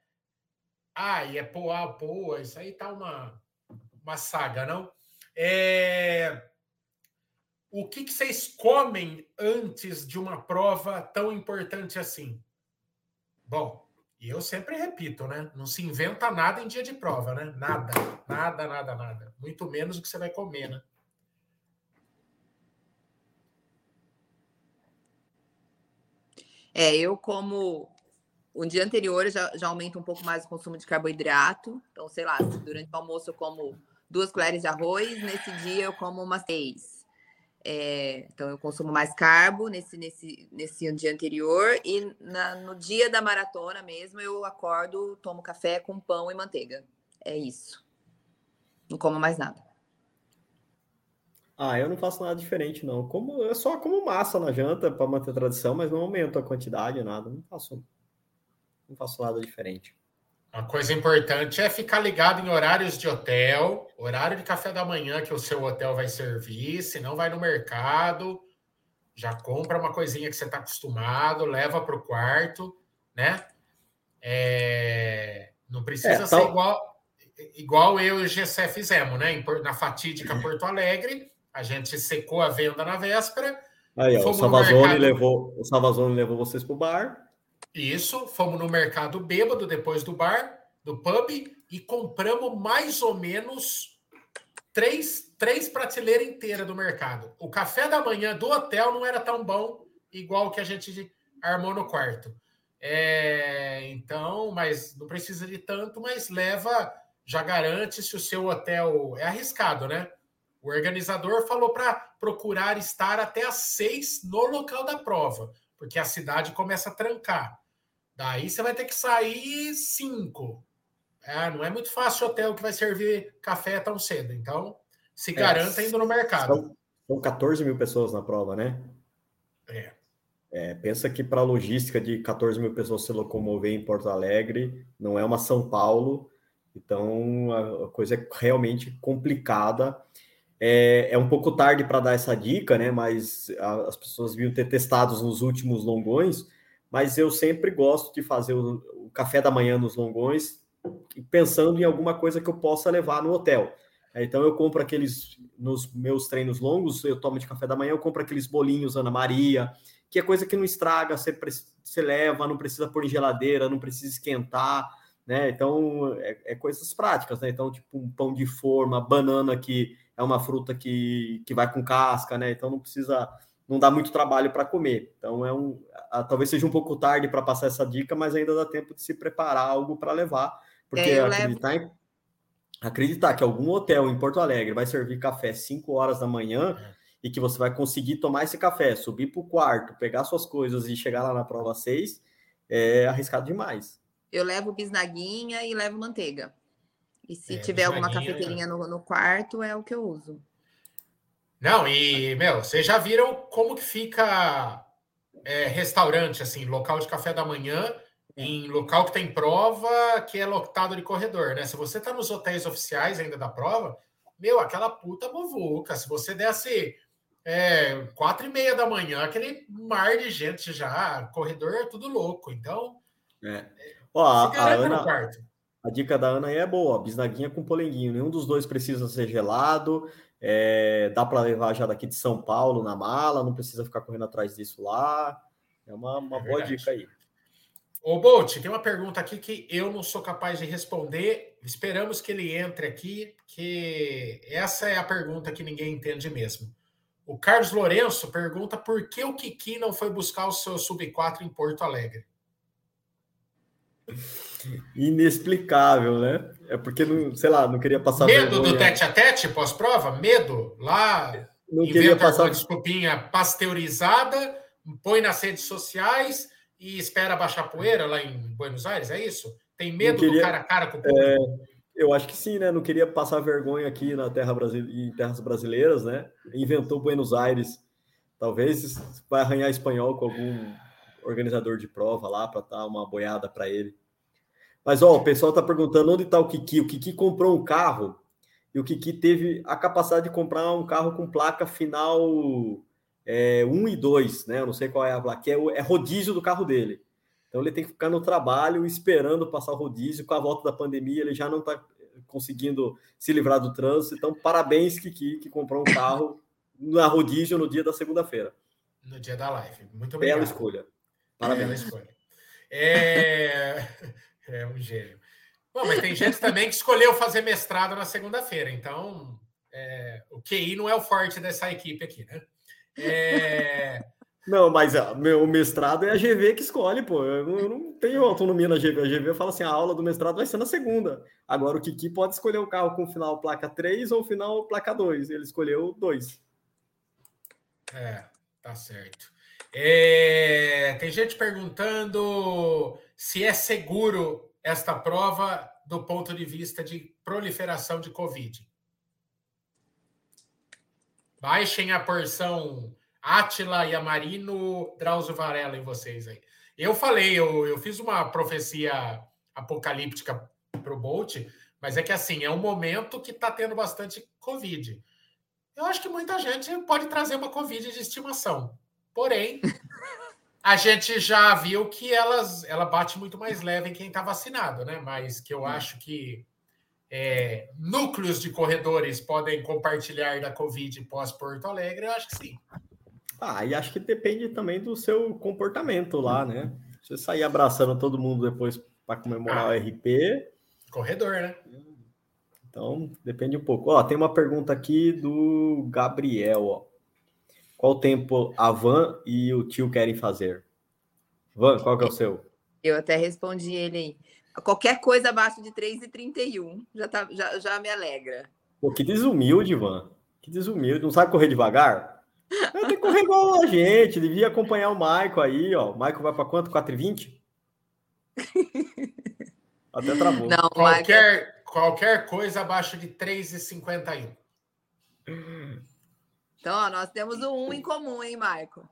Ah, e é ah, pô, isso aí tá uma, uma saga, não? É... O que, que vocês comem antes de uma prova tão importante assim? Bom, e eu sempre repito, né? Não se inventa nada em dia de prova, né? Nada, nada, nada, nada. Muito menos o que você vai comer, né? É, eu como um dia anterior eu já, já aumento um pouco mais o consumo de carboidrato. Então, sei lá, durante o almoço eu como duas colheres de arroz, nesse dia eu como umas seis. É, então eu consumo mais carbo nesse, nesse, nesse dia anterior e na, no dia da maratona mesmo eu acordo, tomo café com pão e manteiga. É isso. Não como mais nada. Ah, eu não faço nada diferente, não. Como, eu só como massa na janta para manter a tradição, mas não aumento a quantidade, nada. Não faço, não faço nada diferente. Uma coisa importante é ficar ligado em horários de hotel, horário de café da manhã que o seu hotel vai servir, se não vai no mercado, já compra uma coisinha que você está acostumado, leva para o quarto, né? É... Não precisa é, ser igual, igual eu e o Gessé fizemos, né? Na fatídica Porto Alegre, a gente secou a venda na véspera. Aí, ó, o Salvazone mercado... levou, o Salvazone levou vocês para o bar. Isso, fomos no mercado bêbado depois do bar, do pub, e compramos mais ou menos três, três prateleiras inteiras do mercado. O café da manhã do hotel não era tão bom igual o que a gente armou no quarto. É, então, mas não precisa de tanto, mas leva, já garante se o seu hotel é arriscado, né? O organizador falou para procurar estar até às seis no local da prova, porque a cidade começa a trancar. Daí você vai ter que sair cinco. É, não é muito fácil o hotel que vai servir café tão cedo. Então, se é, garanta indo no mercado. São, são 14 mil pessoas na prova, né? É. é pensa que para a logística de 14 mil pessoas se locomover em Porto Alegre, não é uma São Paulo. Então, a coisa é realmente complicada. É, é um pouco tarde para dar essa dica, né? Mas a, as pessoas viram ter testados nos últimos longões, mas eu sempre gosto de fazer o, o, café da manhã nos longões, pensando em alguma coisa que eu possa levar no hotel. É, então eu compro aqueles nos meus treinos longos, eu tomo de café da manhã, eu compro aqueles bolinhos Ana Maria, que é coisa que não estraga, você, você leva, não precisa pôr em geladeira, não precisa esquentar, né? Então é, é coisas práticas, né? Então, tipo um pão de forma, banana que é uma fruta que, que vai com casca, né? Então não precisa, não dá muito trabalho para comer. Então é um, a, talvez seja um pouco tarde para passar essa dica, mas ainda dá tempo de se preparar algo para levar, porque é, acreditar, levo... em, acreditar que algum hotel em Porto Alegre vai servir café 5 horas da manhã é. e que você vai conseguir tomar esse café, subir para o quarto, pegar suas coisas e chegar lá na prova 6, é arriscado demais. Eu levo bisnaguinha e levo manteiga. E se é, tiver alguma cafeteirinha no, no quarto, é o que eu uso. Não, e, meu, vocês já viram como que fica é, restaurante, assim, local de café da manhã, em local que tem prova, que é lotado de corredor, né? Se você tá nos hotéis oficiais ainda da prova, meu, aquela puta muvuca. Se você desse é, quatro e meia da manhã, aquele mar de gente já, corredor é tudo louco. Então, é. Ó, a, a Ana, a dica da Ana aí é boa, bisnaguinha com polenguinho. Nenhum dos dois precisa ser gelado. É, dá para levar já daqui de São Paulo na mala, não precisa ficar correndo atrás disso lá. É uma, uma é boa dica aí. Ô, Bolt, tem uma pergunta aqui que eu não sou capaz de responder. Esperamos que ele entre aqui, que essa é a pergunta que ninguém entende mesmo. O Carlos Lourenço pergunta por que o Kiki não foi buscar o seu Sub-4 em Porto Alegre. Inexplicável, né? É porque, não, sei lá, não queria passar Medo vergonha. do tete a tete pós-prova? Medo? Lá não queria passar uma desculpinha pasteurizada, põe nas redes sociais e espera baixar poeira lá em Buenos Aires, é isso? Tem medo queria, do cara a cara com o público? É, Eu acho que sim, né? Não queria passar vergonha aqui na terra Brasil... em terras brasileiras, né? Inventou Buenos Aires. Talvez vai arranhar espanhol com algum organizador de prova lá para dar uma boiada para ele. Mas ó, o pessoal está perguntando onde está o Kiki. O Kiki comprou um carro e o Kiki teve a capacidade de comprar um carro com placa final é, 1 e 2, né? Eu não sei qual é a placa, é, é rodízio do carro dele. Então ele tem que ficar no trabalho esperando passar o rodízio. Com a volta da pandemia, ele já não está conseguindo se livrar do trânsito. Então, parabéns, Kiki, que comprou um carro na rodízio no dia da segunda-feira. No dia da live. Muito obrigado. Bela escolha. Parabéns. Bela escolha. É... é um gênio. Bom, mas tem gente também que escolheu fazer mestrado na segunda-feira. Então, é... o QI não é o forte dessa equipe aqui, né? É... Não, mas o meu mestrado é a GV que escolhe, pô. Eu não, eu não tenho autonomia na GV. A GV fala assim: a aula do mestrado vai ser na segunda. Agora o Kiki pode escolher o carro com final placa 3 ou final placa 2. Ele escolheu 2. É, tá certo. É, tem gente perguntando se é seguro esta prova do ponto de vista de proliferação de Covid. Baixem a porção Átila e Amarino, Drauzio Varela em vocês aí. Eu falei, eu, eu fiz uma profecia apocalíptica para o Bolt, mas é que assim, é um momento que está tendo bastante Covid. Eu acho que muita gente pode trazer uma Covid de estimação. Porém, a gente já viu que elas, ela bate muito mais leve em quem está vacinado, né? Mas que eu acho que é, núcleos de corredores podem compartilhar da Covid pós-Porto Alegre, eu acho que sim. Ah, e acho que depende também do seu comportamento lá, né? Você sair abraçando todo mundo depois para comemorar ah, o RP. Corredor, né? Então, depende um pouco. Ó, tem uma pergunta aqui do Gabriel, ó. Qual tempo a Van e o tio querem fazer? Van, qual que é o seu? Eu até respondi ele aí. Qualquer coisa abaixo de 3,31 já, tá, já, já me alegra. Pô, que desumilde, Van. Que desumilde. Não sabe correr devagar? Tenho que correr igual a gente, devia acompanhar o Michael aí, ó. O Michael vai para quanto? 4,20? Até travou. Não, qualquer, Michael... qualquer coisa abaixo de 3,51. Então, ó, nós temos um 1 em comum, hein, Michael?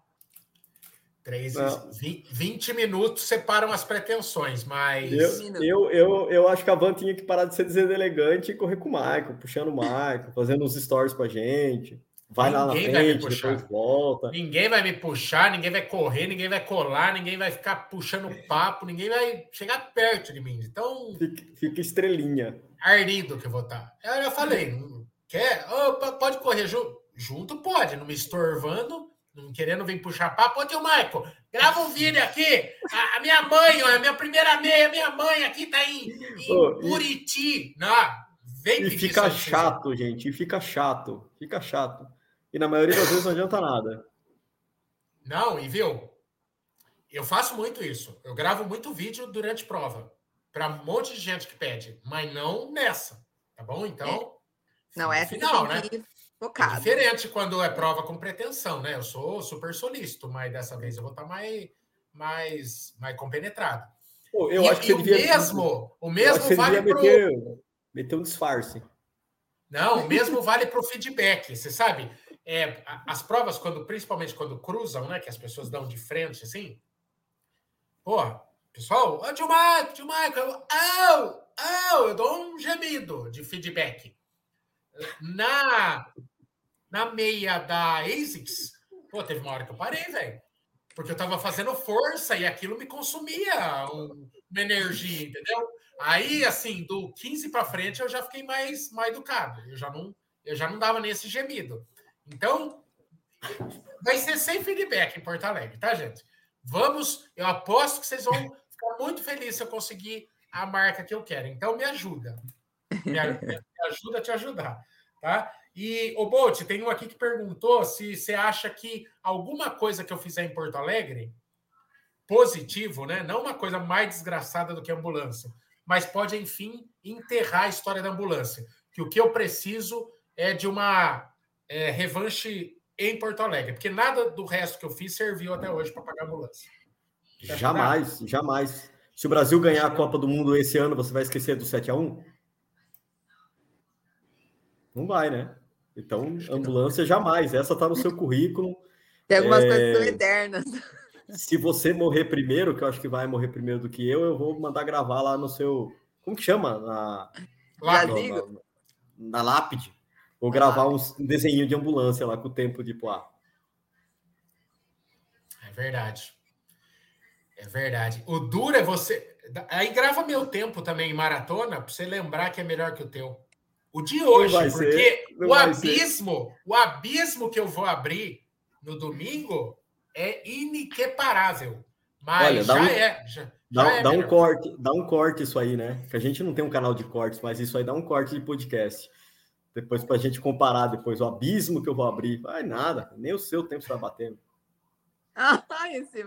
3 20, 20 minutos separam as pretensões, mas. Eu, eu, eu, eu, acho que a Van tinha que parar de ser deselegante e correr com o Michael, puxando o Michael, fazendo uns stories com a gente. Vai ninguém lá na frente, depois volta. Ninguém vai me puxar, ninguém vai correr, ninguém vai colar, ninguém vai ficar puxando papo, ninguém vai chegar perto de mim. Então. Fica, fica estrelinha. Ardido que eu vou estar. Eu já falei, quer? Opa, pode correr junto? Junto pode, não me estorvando, não querendo vir puxar papo. Ô, tio Michael, grava um vídeo aqui. A, a minha mãe, ó, a minha primeira meia, minha mãe aqui tá em, em oh, Buriti. E... Não, vem e fica chato, gente, e fica chato, fica chato. E na maioria das vezes não adianta nada. Não, e viu? Eu faço muito isso. Eu gravo muito vídeo durante prova. Para um monte de gente que pede, mas não nessa. Tá bom? Então. É. Não, é final, né? Focado. É diferente quando é prova com pretensão, né? Eu sou super solícito, mas dessa vez eu vou estar tá mais, mais, mais compenetrado. Pô, eu e, acho que o mesmo, o mesmo vale para meter, meter um disfarce. Não, o mesmo vale para o feedback. Você sabe, é, as provas, quando, principalmente quando cruzam, né? Que as pessoas dão de frente, assim. Pô, pessoal, ô tio Marco, tio Marco, au, au, eu dou um gemido de feedback. Na, na meia da ASICS, pô, teve uma hora que eu parei, velho. Porque eu tava fazendo força e aquilo me consumia um, uma energia, entendeu? Aí, assim, do 15 para frente, eu já fiquei mais, mais educado. Eu já não, eu já não dava nesse gemido. Então, vai ser sem feedback em Porto Alegre, tá, gente? Vamos, eu aposto que vocês vão ficar muito felizes se eu conseguir a marca que eu quero. Então, me ajuda. Me, ajuda a te ajudar, tá? E, o Bolt, tem um aqui que perguntou se você acha que alguma coisa que eu fizer em Porto Alegre, positivo, né? Não uma coisa mais desgraçada do que a ambulância, mas pode, enfim, enterrar a história da ambulância. Que o que eu preciso é de uma é, revanche em Porto Alegre, porque nada do resto que eu fiz serviu até hoje para pagar a ambulância. jamais, jamais. Se o Brasil ganhar a Copa do Mundo esse ano, você vai esquecer do 7 a 1 Não vai, né? Então, ambulância jamais. Essa tá no seu currículo. Tem algumas é... coisas que são eternas. Se você morrer primeiro, que eu acho que vai morrer primeiro do que eu, eu vou mandar gravar lá no seu. Como que chama? Na, na, na, na lápide. Vou gravar um desenho de ambulância lá com o tempo de Poá. É verdade. É verdade. O duro é você. Aí grava meu tempo também em maratona, para você lembrar que é melhor que o teu. O de hoje, porque o abismo, ser. o abismo que eu vou abrir no domingo é inequiparável. Mas Olha, já um, é. Já, dá, já é dá um corte, dá um corte isso aí, né? Que a gente não tem um canal de cortes, mas isso aí dá um corte de podcast. Depois para a gente comparar depois o abismo que eu vou abrir. Vai nada, nem o seu tempo está batendo. Ah, esse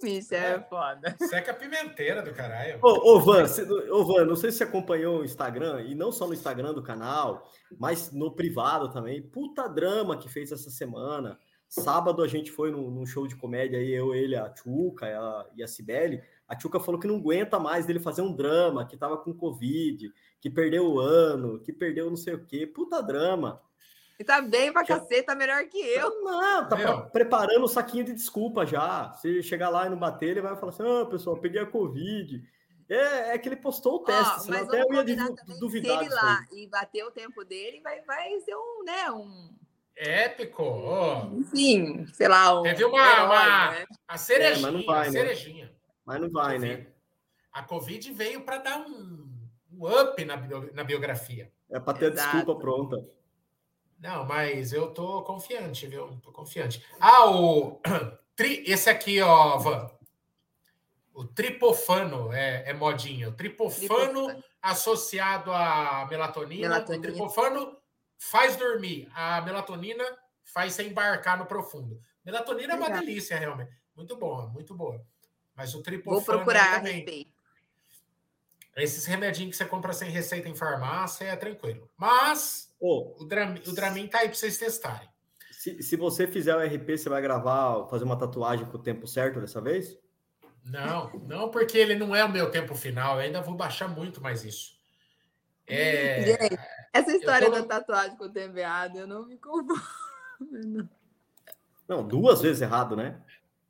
Michel é, é foda. Seca pimenteira do caralho. Ô, ô, Van, ô, Van, não sei se você acompanhou o Instagram, e não só no Instagram do canal, mas no privado também. Puta drama que fez essa semana. Sábado a gente foi num, num show de comédia aí, eu, ele, a Tchuca e a, e a Cibele. A Tchuca falou que não aguenta mais dele fazer um drama, que tava com Covid, que perdeu o ano, que perdeu não sei o quê. Puta drama. E tá bem pra cacete, tá melhor que eu. Não, tá pra, preparando o saquinho de desculpa já. Se chegar lá e não bater, ele vai falar assim: ah, pessoal, peguei a Covid. É, é que ele postou o teste, oh, senão até eu ia duvidar. Se ele lá e bater o tempo dele, vai, vai ser um, né, um... Épico! Oh. Enfim, sei lá. Um Teve uma, herói, uma né? a cerejinha, é, mas não vai, né? cerejinha. Mas não vai, né? A Covid veio para dar um, um, up na, na biografia. É para ter Exato. a desculpa pronta. Não, mas eu tô confiante, viu? Tô confiante. Ah, o esse aqui, ó, Van. O tripofano é, é modinha. O tripofano, tripofano, associado à melatonina. melatonina. O tripofano faz dormir. A melatonina faz você embarcar no profundo. Melatonina Exato. é uma delícia, realmente. Muito boa, muito boa. Mas o tripofano Vou procurar também. Esses remedinhos que você compra sem receita em farmácia é tranquilo. Mas oh, o, Dramin, o Dramin tá aí para vocês testarem. Se, se você fizer o RP, você vai gravar, fazer uma tatuagem com o tempo certo dessa vez? Não, não, porque ele não é o meu tempo final. Eu ainda vou baixar muito mais isso. É... Gente, essa história tô... da tatuagem com o tempo errado, eu não me conformo. Não, duas vezes errado, né?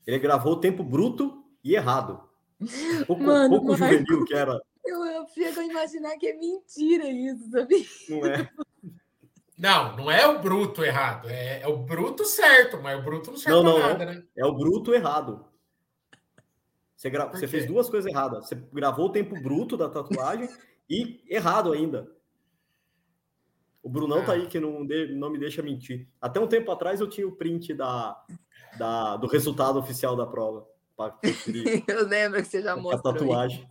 Ele gravou o tempo bruto e errado. Pouco, Mano, pouco juvenil que era. Eu, eu chego a imaginar que é mentira isso, sabe? Não é. Não, não é o bruto errado, é, é o bruto certo, mas o bruto não serve não, não, nada, não. né? É o bruto errado. Você, gra... Você fez duas coisas erradas. Você gravou o tempo bruto da tatuagem e errado ainda. O Brunão tá ah. tá aí que não, de... não me deixa mentir. Até um tempo atrás eu tinha o print da, da... do resultado oficial da prova. eu lembro que você já mostrou. A tatuagem.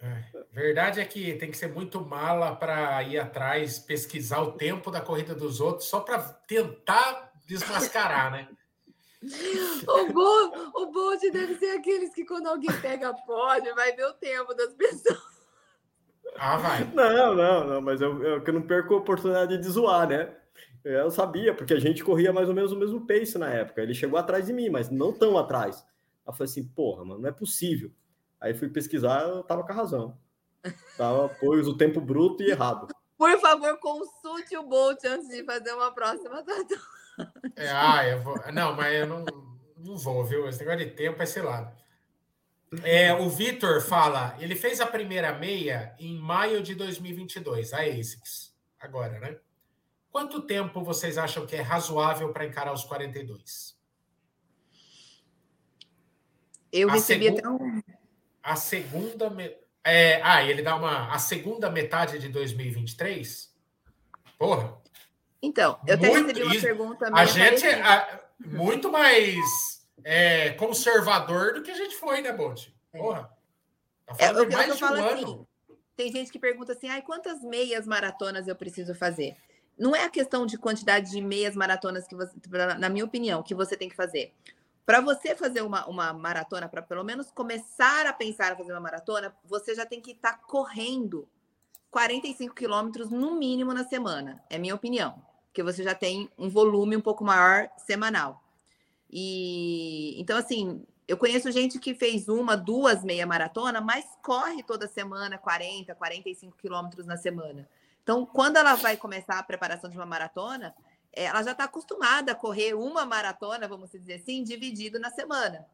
É. Verdade é que tem que ser muito mala para ir atrás, pesquisar o tempo da corrida dos outros, só para tentar desmascarar, né? O bom, o bom deve ser aqueles que quando alguém pega pódio, vai ver o tempo das pessoas. Ah, vai. Não, não, não, mas eu, eu, eu não perco a oportunidade de zoar, né? Eu sabia, porque a gente corria mais ou menos o mesmo pace na época. Ele chegou atrás de mim, mas não tão atrás. Eu falei assim, porra, mano, não é possível. Aí fui pesquisar, eu tava com a razão. Tava, pôs o tempo bruto e errado. Por favor, consulte o Bolt antes de fazer uma próxima tatuagem. É, ah, eu vou. Não, mas eu não, não vou, viu? Esse negócio de tempo é sei lá. É, o Vitor fala, ele fez a primeira meia em maio de 2022, a ASICS, agora, né? Quanto tempo vocês acham que é razoável para encarar os 42? Eu a recebi segu... até um a segunda. É, ah, ele dá uma. A segunda metade de 2023? Porra. Então, eu até muito, recebi uma pergunta. A gente é muito mais é, conservador do que a gente foi, né, Bonte? É. Porra. Tá é, eu, mais eu, falo um assim, tem gente que pergunta assim, ai, quantas meias maratonas eu preciso fazer? Não é a questão de quantidade de meias maratonas que você, na minha opinião, que você tem que fazer. Para você fazer uma, uma maratona, para pelo menos começar a pensar a fazer uma maratona, você já tem que estar tá correndo 45 quilômetros no mínimo na semana, é minha opinião, porque você já tem um volume um pouco maior semanal. E então, assim, eu conheço gente que fez uma, duas meia maratona, mas corre toda semana 40, 45 quilômetros na semana. Então, quando ela vai começar a preparação de uma maratona, ela já está acostumada a correr uma maratona, vamos dizer assim, dividido na semana.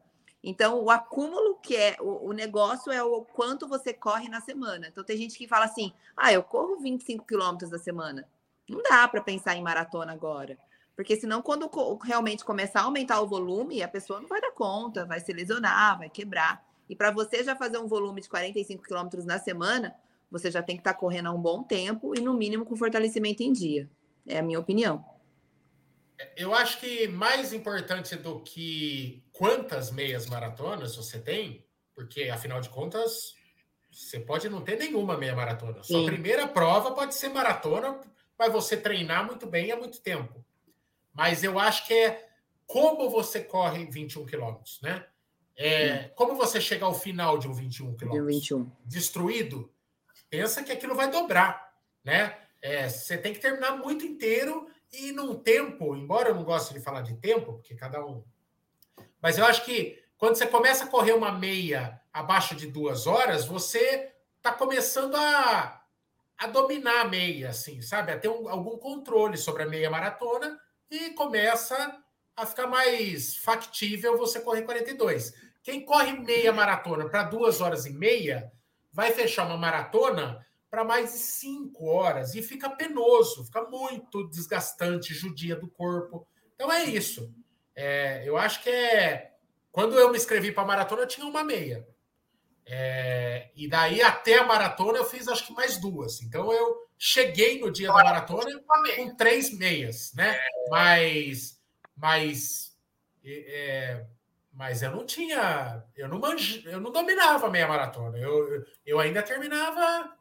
Então, o acúmulo que é o, o, negócio é o quanto você corre na semana. Então, tem gente que fala assim: ah, eu corro 25 quilômetros na semana. Não dá para pensar em maratona agora. Porque senão, quando realmente começar a aumentar o volume, a pessoa não vai dar conta, vai se lesionar, vai quebrar. E para você já fazer um volume de 45 quilômetros na semana, você já tem que estar tá correndo há um bom tempo e, no mínimo, com fortalecimento em dia. É a minha opinião. Eu acho que mais importante do que quantas meias maratonas você tem, porque afinal de contas, você pode não ter nenhuma meia maratona. Sua Sim. primeira prova pode ser maratona, mas você treinar muito bem há muito tempo. Mas eu acho que é como você corre 21 quilômetros, né? É, como você chega ao final de um 21 quilômetros? 21. Destruído? Pensa que aquilo vai dobrar, né? É, você tem que terminar muito inteiro e num tempo, embora eu não goste de falar de tempo, porque cada um. Mas eu acho que quando você começa a correr uma meia abaixo de duas horas, você está começando a, a dominar a meia, assim, sabe? A ter um, algum controle sobre a meia maratona e começa a ficar mais factível você correr 42. Quem corre meia maratona para duas horas e meia vai fechar uma maratona para mais de cinco horas e fica penoso, fica muito desgastante, judia do corpo. Então é isso. É, eu acho que é. Quando eu me inscrevi para a maratona, eu tinha uma meia. É, e daí até a maratona eu fiz acho que mais duas. Então eu cheguei no dia da maratona com três meias, né? Mas, mas, é, mas eu não tinha, eu não manj, eu não dominava a meia maratona. Eu, eu ainda terminava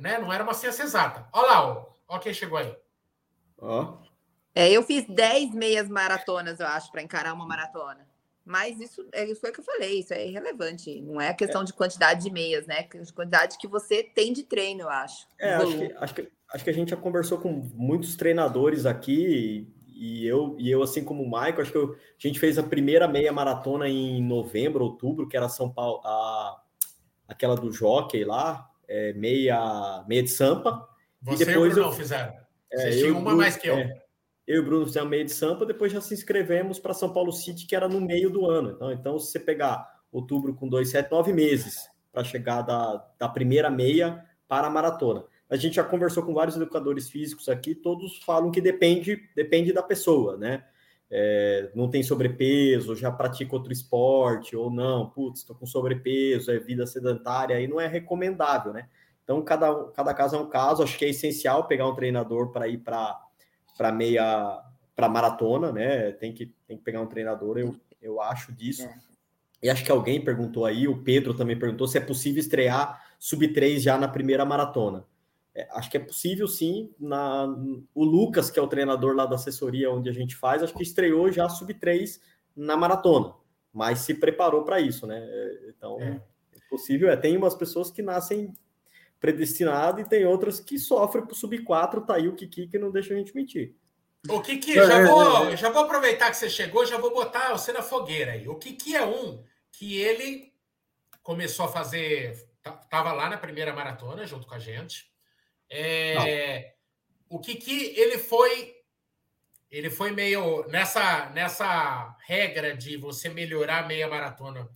né? Não era uma ciência exata. Olha lá, ó, ó quem chegou aí. Ó. É, eu fiz 10 meias maratonas, eu acho, para encarar uma maratona. Mas isso, é, isso foi o que eu falei, isso é irrelevante. Não é questão é. de quantidade de meias, né? É quantidade que você tem de treino, eu acho. É, acho que, acho, que, acho que a gente já conversou com muitos treinadores aqui, e eu, e eu assim como o Michael, acho que eu, a gente fez a primeira meia maratona em novembro, outubro, que era São Paulo, a, aquela do jockey lá, é, meia, meia de Sampa. Você e depois e o Bruno eu, fizeram. É, Vocês tinham uma Bruno, mais que eu. É, eu e o Bruno fizemos meia de Sampa, depois já se inscrevemos para São Paulo City, que era no meio do ano. Então, então se você pegar outubro com dois, sete, nove meses para chegar da, da primeira meia para a maratona. A gente já conversou com vários educadores físicos aqui, todos falam que depende, depende da pessoa, né? É, não tem sobrepeso, já pratica outro esporte, ou não, putz, estou com sobrepeso, é vida sedentária, aí não é recomendável, né? Então, cada, cada caso é um caso, acho que é essencial pegar um treinador para ir para meia, para maratona, né? Tem que, tem que pegar um treinador, eu, eu acho disso. É. E acho que alguém perguntou aí, o Pedro também perguntou se é possível estrear sub-3 já na primeira maratona. É, acho que é possível sim. Na, o Lucas, que é o treinador lá da assessoria onde a gente faz, acho que estreou já sub-3 na maratona, mas se preparou para isso, né? É, então, é. é. possível. É, tem umas pessoas que nascem predestinadas e tem outras que sofrem para sub-4, tá aí o Kiki que não deixa a gente mentir. O Kiki, já é, vou, já vou aproveitar que você chegou, já vou botar você na fogueira aí. O Kiki é um que ele começou a fazer, tava lá na primeira maratona junto com a gente. É, o Kiki, ele foi ele foi meio nessa nessa regra de você melhorar a meia maratona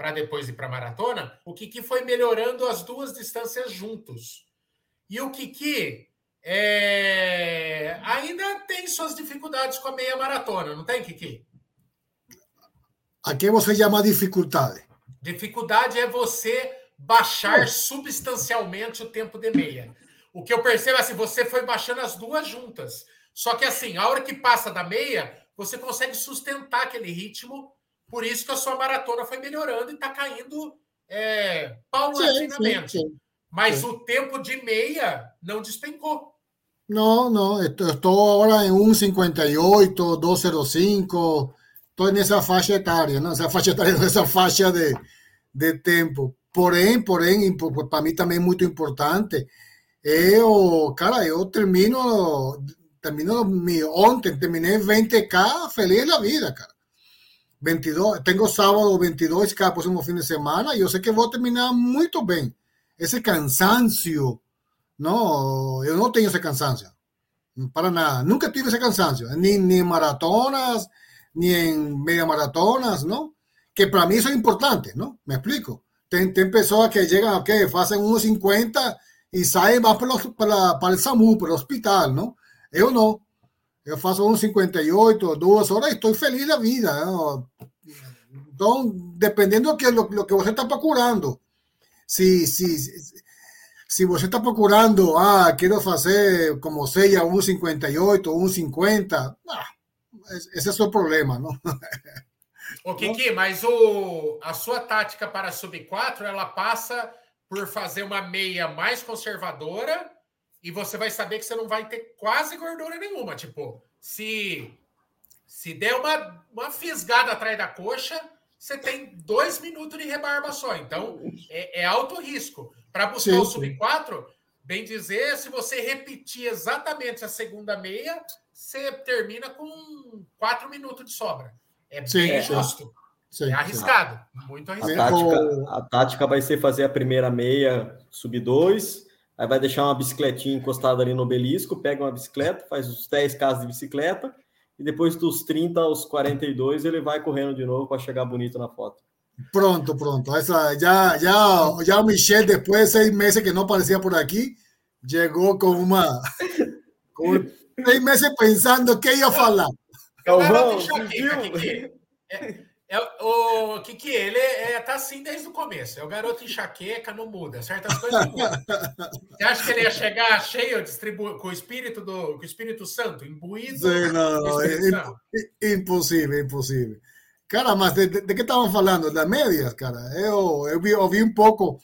para depois ir para maratona, o Kiki foi melhorando as duas distâncias juntos. E o Kiki é, ainda tem suas dificuldades com a meia maratona, não tem, Kiki? A que você chama dificuldade? Dificuldade é você baixar substancialmente o tempo de meia. O que eu percebo é assim, você foi baixando as duas juntas. Só que assim, a hora que passa da meia, você consegue sustentar aquele ritmo. Por isso que a sua maratona foi melhorando e está caindo é, paulatinamente. Sim, sim, sim. Mas o tempo de meia não despencou. Não, não, estou agora em 1,58, 2,05, estou nessa faixa etária, não, essa faixa etária, essa faixa de, de tempo. Porém, porém, para mim também é muito importante, eu, cara, eu termino, termino mi, ontem, terminé 20K feliz la vida, cara. 22, tengo sábado 22K próximo fin de semana yo sé que voy a terminar muy bien. Ese cansancio No, yo no tengo ese cansancio. Para nada. Nunca tuve ese cansancio. Ni, ni en maratonas, ni en media maratonas, ¿no? Que para mí eso es importante, ¿no? Me explico. Ten, ten personas que llegan, ok, hacen unos 50 y salen más para, para, para, el SAMU, para el hospital, ¿no? Yo no. Yo faço unos 58, dos horas y estoy feliz de la vida. ¿no? Entonces, dependiendo de lo, lo que usted está procurando. Si, si, si você está procurando, ah, quero fazer como seja um 58, um 50, ah, esse é o seu problema, não? Ô, Kiki, mas o, a sua tática para sub 4, ela passa por fazer uma meia mais conservadora e você vai saber que você não vai ter quase gordura nenhuma. Tipo, se, se der uma, uma fisgada atrás da coxa, você tem dois minutos de rebarba só. Então, é, é alto risco. Para buscar sim, o sub-4, bem dizer, se você repetir exatamente a segunda meia, você termina com quatro minutos de sobra. É sim, bem justo. Sim, é arriscado, muito arriscado. A tática, a tática vai ser fazer a primeira meia, sub 2, aí vai deixar uma bicicletinha encostada ali no obelisco, pega uma bicicleta, faz os 10 casos de bicicleta, e depois dos 30 aos 42 ele vai correndo de novo para chegar bonito na foto. Pronto, pronto. Esa, ya, ya, ya Michelle, después de seis meses que no aparecía por aquí, llegó con uma. Con seis meses pensando que ia falar. Galvão, Kiki. É, é, o Kiki, ele é, tá assim desde o começo. É o garoto enxaqueca, não muda. Certas coisas não mudam. Você acha que ele ia chegar cheio distribu com o espírito do com o Espírito Santo, imbuído? Sim, não, não. É, impossível, impossível. Cara, mas de, de, de que estavam falando? Das médias, cara. Eu, eu, vi, eu vi um pouco.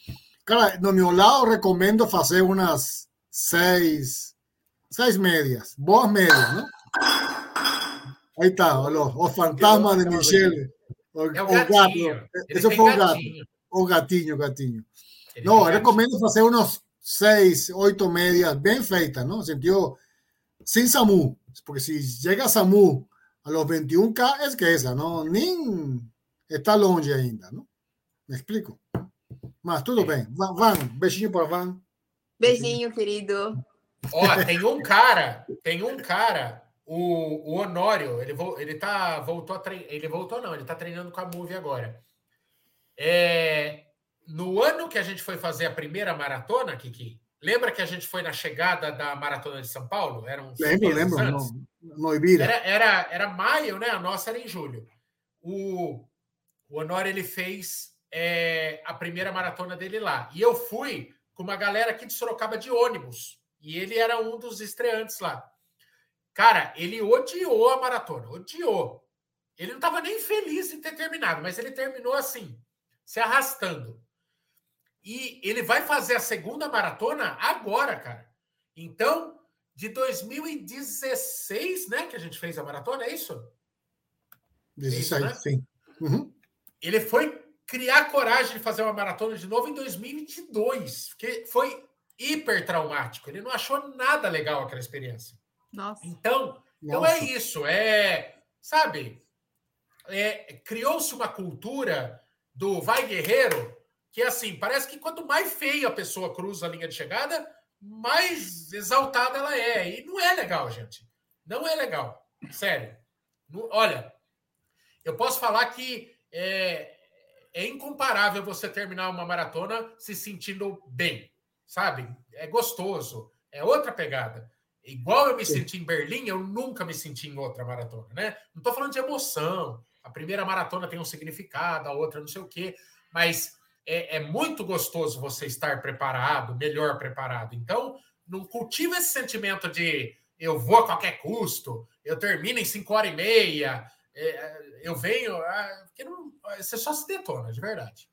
Cara, no meu lado, recomendo fazer umas seis, seis médias. Boas médias, não? Aí tá, olha, o fantasma de Michelle. O, é o, o gato. Esse foi o gato. O gatinho, o gatinho. Ele não, recomendo fazer umas seis, oito médias bem feitas, não? Sentiu? Sem SAMU. Porque se chega SAMU a los 21K es que esa, ¿no? Ni está longe ainda, ¿no? Me explico? Mas tudo bem. Van, Van beijinho para Van. Beijinho, querido. Ó, tem um cara, tem um cara, o, o Honório, ele, ele tá, voltou a treinar, ele voltou não, ele tá treinando com a Move agora. É, no ano que a gente foi fazer a primeira maratona, Kiki, lembra que a gente foi na chegada da maratona de São Paulo? Eram lembro, lembro. Antes? no Ibira. Era, era, era maio, né? A nossa era em julho. O, o Honor ele fez é, a primeira maratona dele lá. E eu fui com uma galera aqui de Sorocaba de ônibus. E ele era um dos estreantes lá. Cara, ele odiou a maratona, odiou. Ele não estava nem feliz em ter terminado, mas ele terminou assim, se arrastando. E ele vai fazer a segunda maratona agora, cara. Então, de 2016, né? Que a gente fez a maratona, é isso? 16, é né? sim. Uhum. Ele foi criar coragem de fazer uma maratona de novo em 2022, porque foi hiper traumático. Ele não achou nada legal aquela experiência. Nossa. Então, então é isso. É, sabe? É, Criou-se uma cultura do vai guerreiro que assim parece que quanto mais feia a pessoa cruza a linha de chegada, mais exaltada ela é. E não é legal, gente. Não é legal. Sério. olha, eu posso falar que é, é incomparável você terminar uma maratona se sentindo bem, sabe? É gostoso. É outra pegada. Igual eu me senti em Berlim, eu nunca me senti em outra maratona, né? Não estou falando de emoção. A primeira maratona tem um significado, a outra não sei o quê. Mas é, é, muito gostoso você estar preparado, melhor preparado. Então, não cultiva esse sentimento de eu vou a qualquer custo, eu termino em cinco horas e meia, é, eu venho. Ah, porque não, você só se detona, de verdade.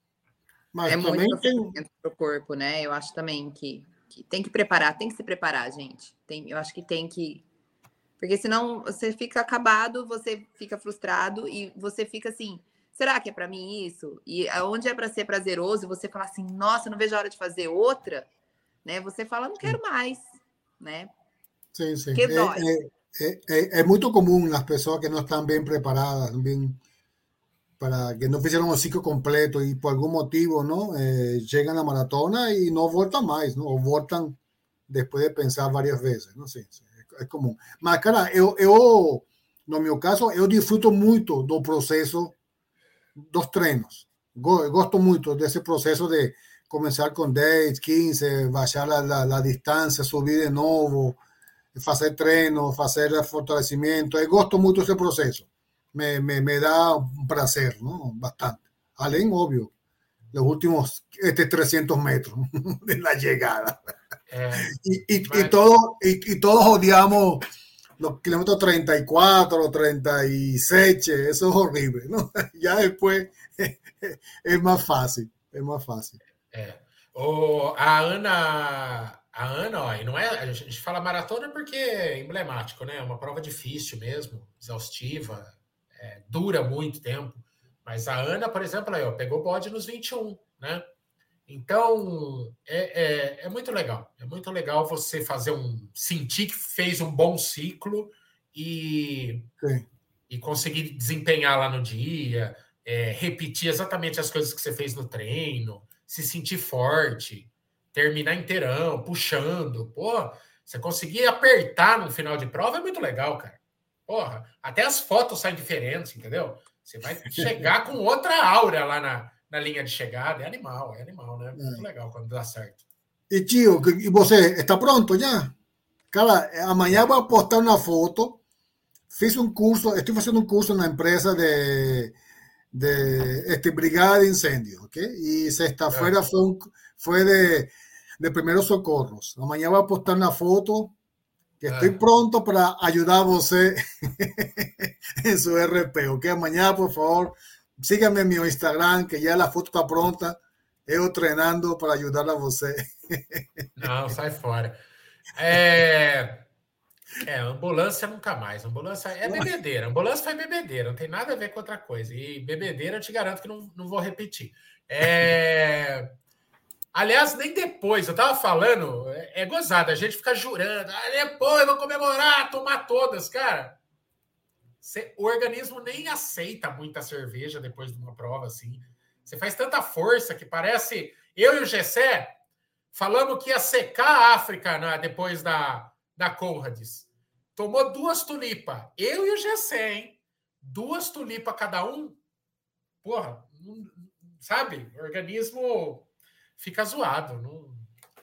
Mas é muito tem... para o corpo, né? Eu acho também que, que, tem que preparar, tem que se preparar, gente. Tem, eu acho que tem que. Porque senão você fica acabado, você fica frustrado e você fica assim será que é para mim isso? E onde é para ser prazeroso, você fala assim, nossa, não vejo a hora de fazer outra, né? Você fala, não quero mais, né? Sim, sim. É, é, é, é, é, muito comum nas pessoas que não estão bem preparadas, bem para que não fizeram o ciclo completo e por algum motivo não eh, chegam na maratona e não voltam mais, não? ou voltam depois de pensar várias vezes. Não sei, é comum. Mas, cara, eu, eu, no meu caso, eu disfruto muito do processo dos treinos. Gosto muito desse processo de começar com 10, 15, baixar a, a, a subir de novo, fazer treino, fazer fortalecimento. Eu gosto muito desse processo. Me, me, me dá um prazer, não? Bastante. Além, óbvio, los últimos este, 300 metros de la llegada. Eh, y, y, y, todo, y, y, todos odiamos los kilómetros 34, los 36, eso es horrible, ¿no? Ya después es más fácil, é mais fácil. É. O, a Ana, a Ana, ó, e não é, a gente fala maratona porque é emblemático, né? É uma prova difícil mesmo, exaustiva, é, dura muito tempo. Mas a Ana, por exemplo, aí, ó, pegou bode nos 21, né? Então, é, é, é, muito legal. É muito legal você fazer um. sentir que fez um bom ciclo e, e conseguir desempenhar lá no dia, é, repetir exatamente as coisas que você fez no treino, se sentir forte, terminar inteirão, puxando. Pô, você conseguir apertar no final de prova é muito legal, cara. Porra, até as fotos saem diferentes, entendeu? Você vai chegar com outra aura lá na, na linha de chegada. É animal, é animal, né? Muito é. legal quando dá certo. E tio, e você está pronto já? Cara, amanhã vou postar uma foto. Fiz um curso, estou fazendo um curso na empresa de, de este, brigada de incêndio, ok? E sexta-feira é. foi, foi de, de primeiros socorros. Amanhã vou postar uma foto que estoy pronto para ayudar a você en su RP, ok? Mañana, por favor, síganme en mi Instagram, que ya la foto está pronta. Eu treinando para ajudar a você. Não, sai fora. É, é, ambulância nunca mais. Ambulância é bebedeira. Ambulância foi bebedeira, não tem nada a ver com outra coisa. E bebedeira eu te garanto que não, não vou repetir. É, Aliás, nem depois, eu tava falando, é, é gozado, a gente fica jurando, ah, depois vou comemorar, tomar todas, cara. Cê, o organismo nem aceita muita cerveja depois de uma prova assim. Você faz tanta força que parece. Eu e o Gessé falamos que ia secar a África né, depois da, da Conrads. Tomou duas tulipas. Eu e o Gessé, hein? Duas tulipas cada um. Porra, sabe? Organismo fica zoado. Não...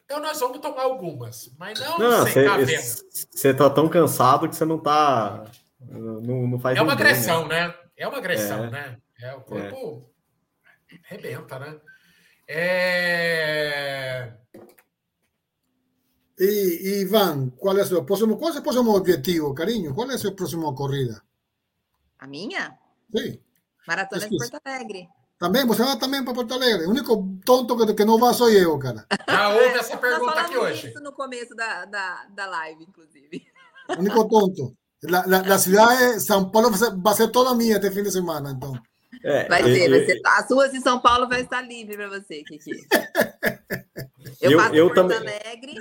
Então nós vamos tomar algumas, mas não, não Você tá tão cansado que você não tá. Não, não faz É uma agressão, né? né? É uma agressão, é. né? É, o corpo é. rebenta, né? É... E, Ivan, qual é o seu próximo, qual é o próximo objetivo, carinho? Qual é a sua próxima corrida? A minha? Sim. Maratona de Porto Alegre. Também, você vai também para Porto Alegre. O único tonto que, que não vai sou eu, cara. Já houve essa pergunta aqui hoje. isso no começo da, da, da live, inclusive. O único tonto. La, la, la cidade de São Paulo vai ser, vai ser toda minha este fim de semana, então. É, vai ser, vai ser. As ruas de São Paulo vai estar livre para você, Kiki. Eu, eu passo eu Porto também... Alegre,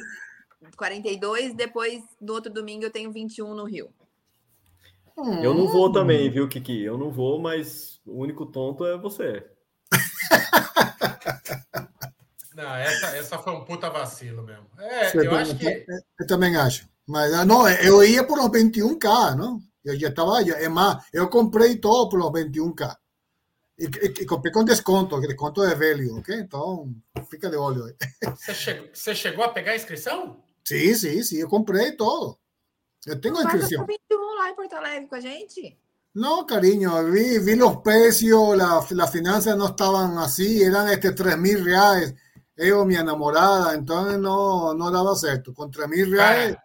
42, depois no outro domingo eu tenho 21 no Rio. Eu não vou também, viu, Kiki? Eu não vou, mas o único tonto é você. Não, essa, essa foi um puta vacilo mesmo. É, eu acho que. Eu também acho. Mas ah, não, eu ia por os 21K, não? Eu já estava. É mais, eu comprei todo por os 21K. E, e, e, comprei com desconto, desconto é velho, ok? Então, fica de olho aí. Você chegou, você chegou a pegar a inscrição? Sim, sim, sim, eu comprei todo. Eu tenho a inscrição. 21 lá em Porto Alegre com a gente? No, cariño, vi, vi los precios, las la finanzas no estaban así, eran este 3 mil reais. Eu, minha namorada, então não, não dava certo. Com 3 mil reais.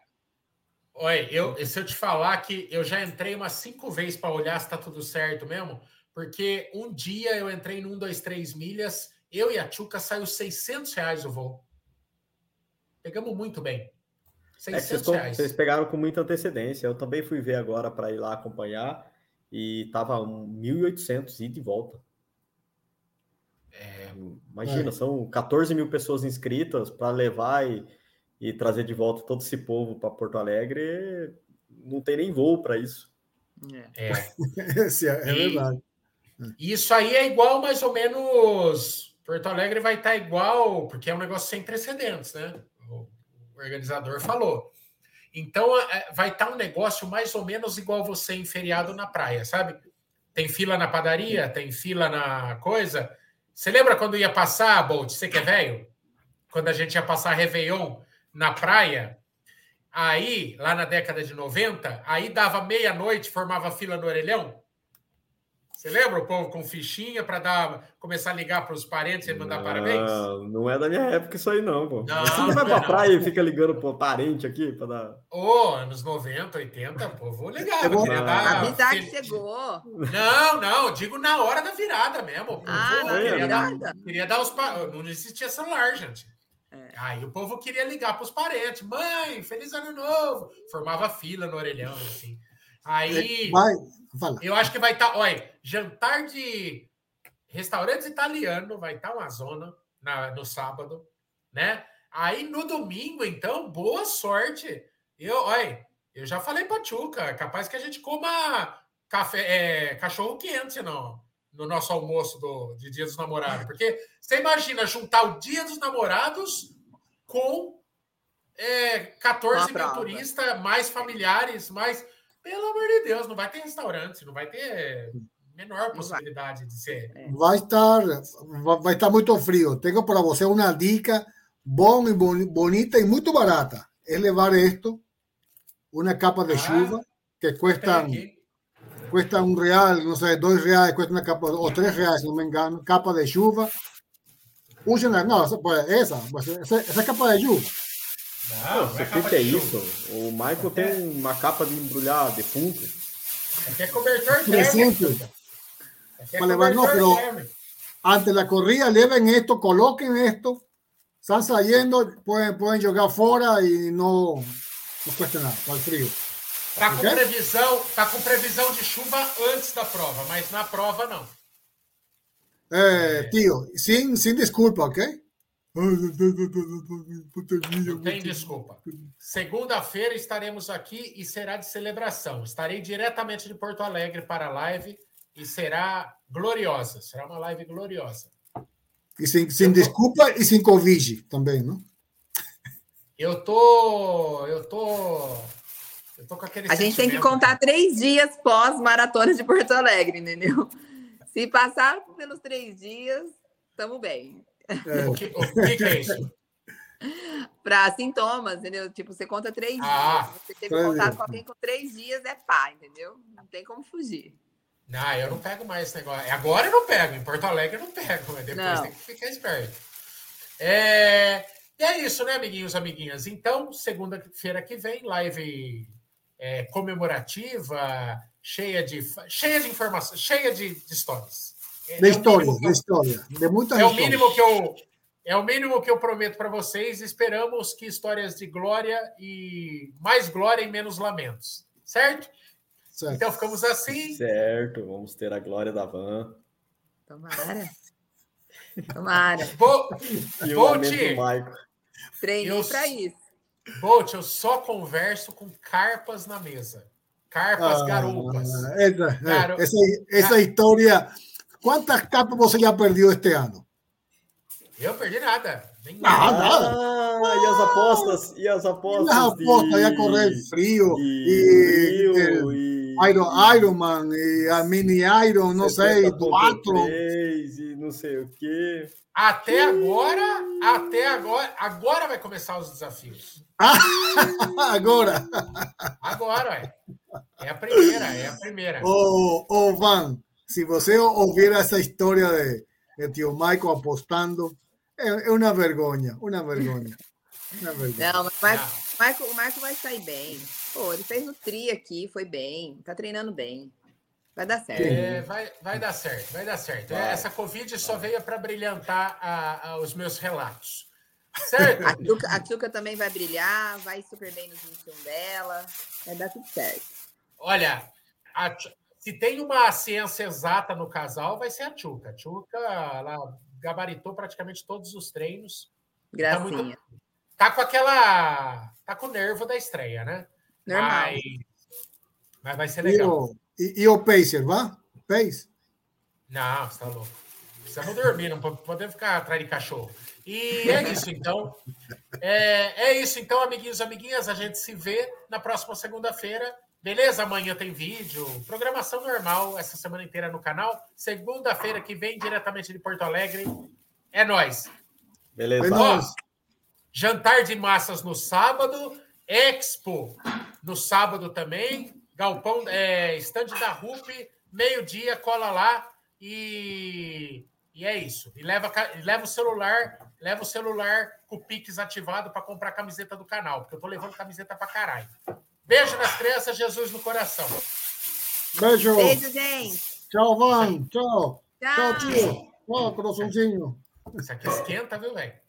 Oi, eu, se eu te falar que eu já entrei umas cinco vezes para olhar se tá tudo certo mesmo, porque um dia eu entrei num, dois, três milhas, eu e a Tchuca saiu 600 reais o voo. Pegamos muito bem. 600 é vocês, reais. Vocês pegaram com muita antecedência. Eu também fui ver agora para ir lá acompanhar e tava 1.800 ida e volta. É, imagina, é. são 14 mil pessoas inscritas para levar e, e, trazer de volta todo esse povo para Porto Alegre. Não tem nem voo para isso. É, é. é verdade. Isso aí é igual, mais ou menos. Porto Alegre vai estar tá igual, porque é um negócio sem precedentes, né? Organizador falou. Então é, vai estar tá um negócio mais ou menos igual você em feriado na praia, sabe? Tem fila na padaria, tem fila na coisa. Você lembra quando ia passar, Bolt? Você que é velho? Quando a gente ia passar Réveillon na praia, aí, lá na década de 90, aí dava meia-noite, formava fila no orelhão. Você lembra o povo com fichinha para dar começar a ligar para os parentes e mandar não, parabéns? Não é da minha época isso aí, não, pô. Não, Você não vai pra não. praia e fica ligando pro parente aqui para dar. Ô, oh, anos 90, 80, pô, vou ligar. Chegou. Queria dar... Avisar que chegou. Não, não, digo na hora da virada mesmo. Ah, na queria virada. Dar, queria dar os. Pa... Não existia celular, gente. É. Aí o povo queria ligar para os parentes. Mãe, feliz ano novo. Formava fila no orelhão, assim. Aí. Vai, Fala. Eu acho que vai estar. Tá, olha, jantar de restaurantes italiano vai estar tá uma zona na, no sábado, né? Aí no domingo, então, boa sorte. Eu, olha, eu já falei para Tchuca, capaz que a gente coma café, é, cachorro quente no, no nosso almoço do, de Dia dos Namorados. Porque você imagina juntar o Dia dos Namorados com é, 14 mil turistas, mais familiares, mais. Pelo amor de Deus, não vai ter restaurante, não vai ter menor possibilidade de ser. É. Vai estar, vai estar muito frio. Tenho para você uma dica bom e bonita e muito barata. É levar isto, uma capa de ah, chuva que cuesta cuesta um real, não sei, dois reais, cuesta uma capa, ou três reais, se não me engano, capa de chuva. Usem, não, essa, essa, essa capa de chuva não, você é que é isso? O Michael tem é. uma capa de embrulhar defunto. Aqui é cobertor térmico. Aqui é cobertor no, pero antes da corrida, levem esto, coloquem esto, estão saindo, podem, podem jogar fora e não, não custa nada, o frio. Tá com, okay? previsão, tá com previsão de chuva antes da prova, mas na prova não. É, tio, sem, sem desculpa, ok? Não tem desculpa. Segunda-feira estaremos aqui e será de celebração. Estarei diretamente de Porto Alegre para a live e será gloriosa. Será uma live gloriosa. E sem, sem desculpa e sem Covid também, não? Eu tô. Eu tô. Eu tô com aquele. A gente tem que contar três dias pós-maratona de Porto Alegre, entendeu? Se passar pelos três dias, estamos bem. É. O, que, o que, é isso? Para sintomas, entendeu? Tipo, você conta três ah, dias. Você teve contato com alguém com três dias, é pá, entendeu? Não tem como fugir. Não, eu não pego mais esse negócio. Agora eu não pego, em Porto Alegre eu não pego, mas depois não. tem que ficar esperto. É... E é isso, né, amiguinhos, amiguinhas? Então, segunda-feira que vem, live é, comemorativa, cheia de, cheia de informações, cheia de, de histórias. É, da história, da história, de muita é o mínimo que eu é o mínimo que eu prometo para vocês. Esperamos que histórias de glória e mais glória e menos lamentos, certo? certo. Então ficamos assim. Certo, vamos ter a glória da van. Tomara. Tomara. Vou, Bolt, treinei para isso. Bolt, eu só converso com carpas na mesa. Carpas ah, garupas. Essa, Garu... essa, essa história ¿Cuántas capas você já perdeu este ano? Eu perdi nada. Nem nada. Ah, e as apostas? E as apostas? As apostas, de... ia correr frio. E, frio, e, e... Iron, Iron Man, e a Mini Iron, não sei, do Atron. E não sei o quê. Até agora, até agora, agora vai começar os desafios. agora. Agora, é. É a primeira, é a primeira. Ô, oh, oh, Van, se você ouvir essa história de, de tio Michael apostando, é, é uma vergonha, uma vergonha. Uma vergonha. Não, mas o Michael, o Michael vai sair bem. Pô, ele fez no tri aqui, foi bem, tá treinando bem. Vai dar certo. É, vai, vai dar certo, vai dar certo. Vai. Essa Covid só veio para brilhantar a, a, os meus relatos. Certo? A Tuca, a Tuca também vai brilhar, vai super bem no 21 dela. Vai dar tudo certo. Olha, a, se tem uma ciência exata no casal, vai ser a Tchuca. A Tchuca, ela gabaritou praticamente todos os treinos. Gracinha. Tá, muito, tá com aquela. Tá com o nervo da estreia, né? Normal. Mas, mas vai ser legal. E, e, e o Pacer, vá? Pace? Não, você tá louco. Precisamos dormir, não podemos ficar atrás de cachorro. E é isso, então. É, é isso, então, amiguinhos e amiguinhas. A gente se vê na próxima segunda-feira. Beleza? Amanhã tem vídeo. Programação normal essa semana inteira no canal. Segunda-feira que vem, diretamente de Porto Alegre. É nós. Beleza. Ó, jantar de massas no sábado. Expo no sábado também. Galpão, é, estande da RUP, meio-dia, cola lá e, e é isso. E leva, leva o celular, leva o celular com o Pix ativado para comprar a camiseta do canal, porque eu tô levando camiseta para caralho. Beijo nas crianças, Jesus no coração. Beijo. Beijo, gente. Tchau, Van. Tchau. Tchau, tio. Tchau, coraçãozinho. Isso aqui esquenta, viu, velho?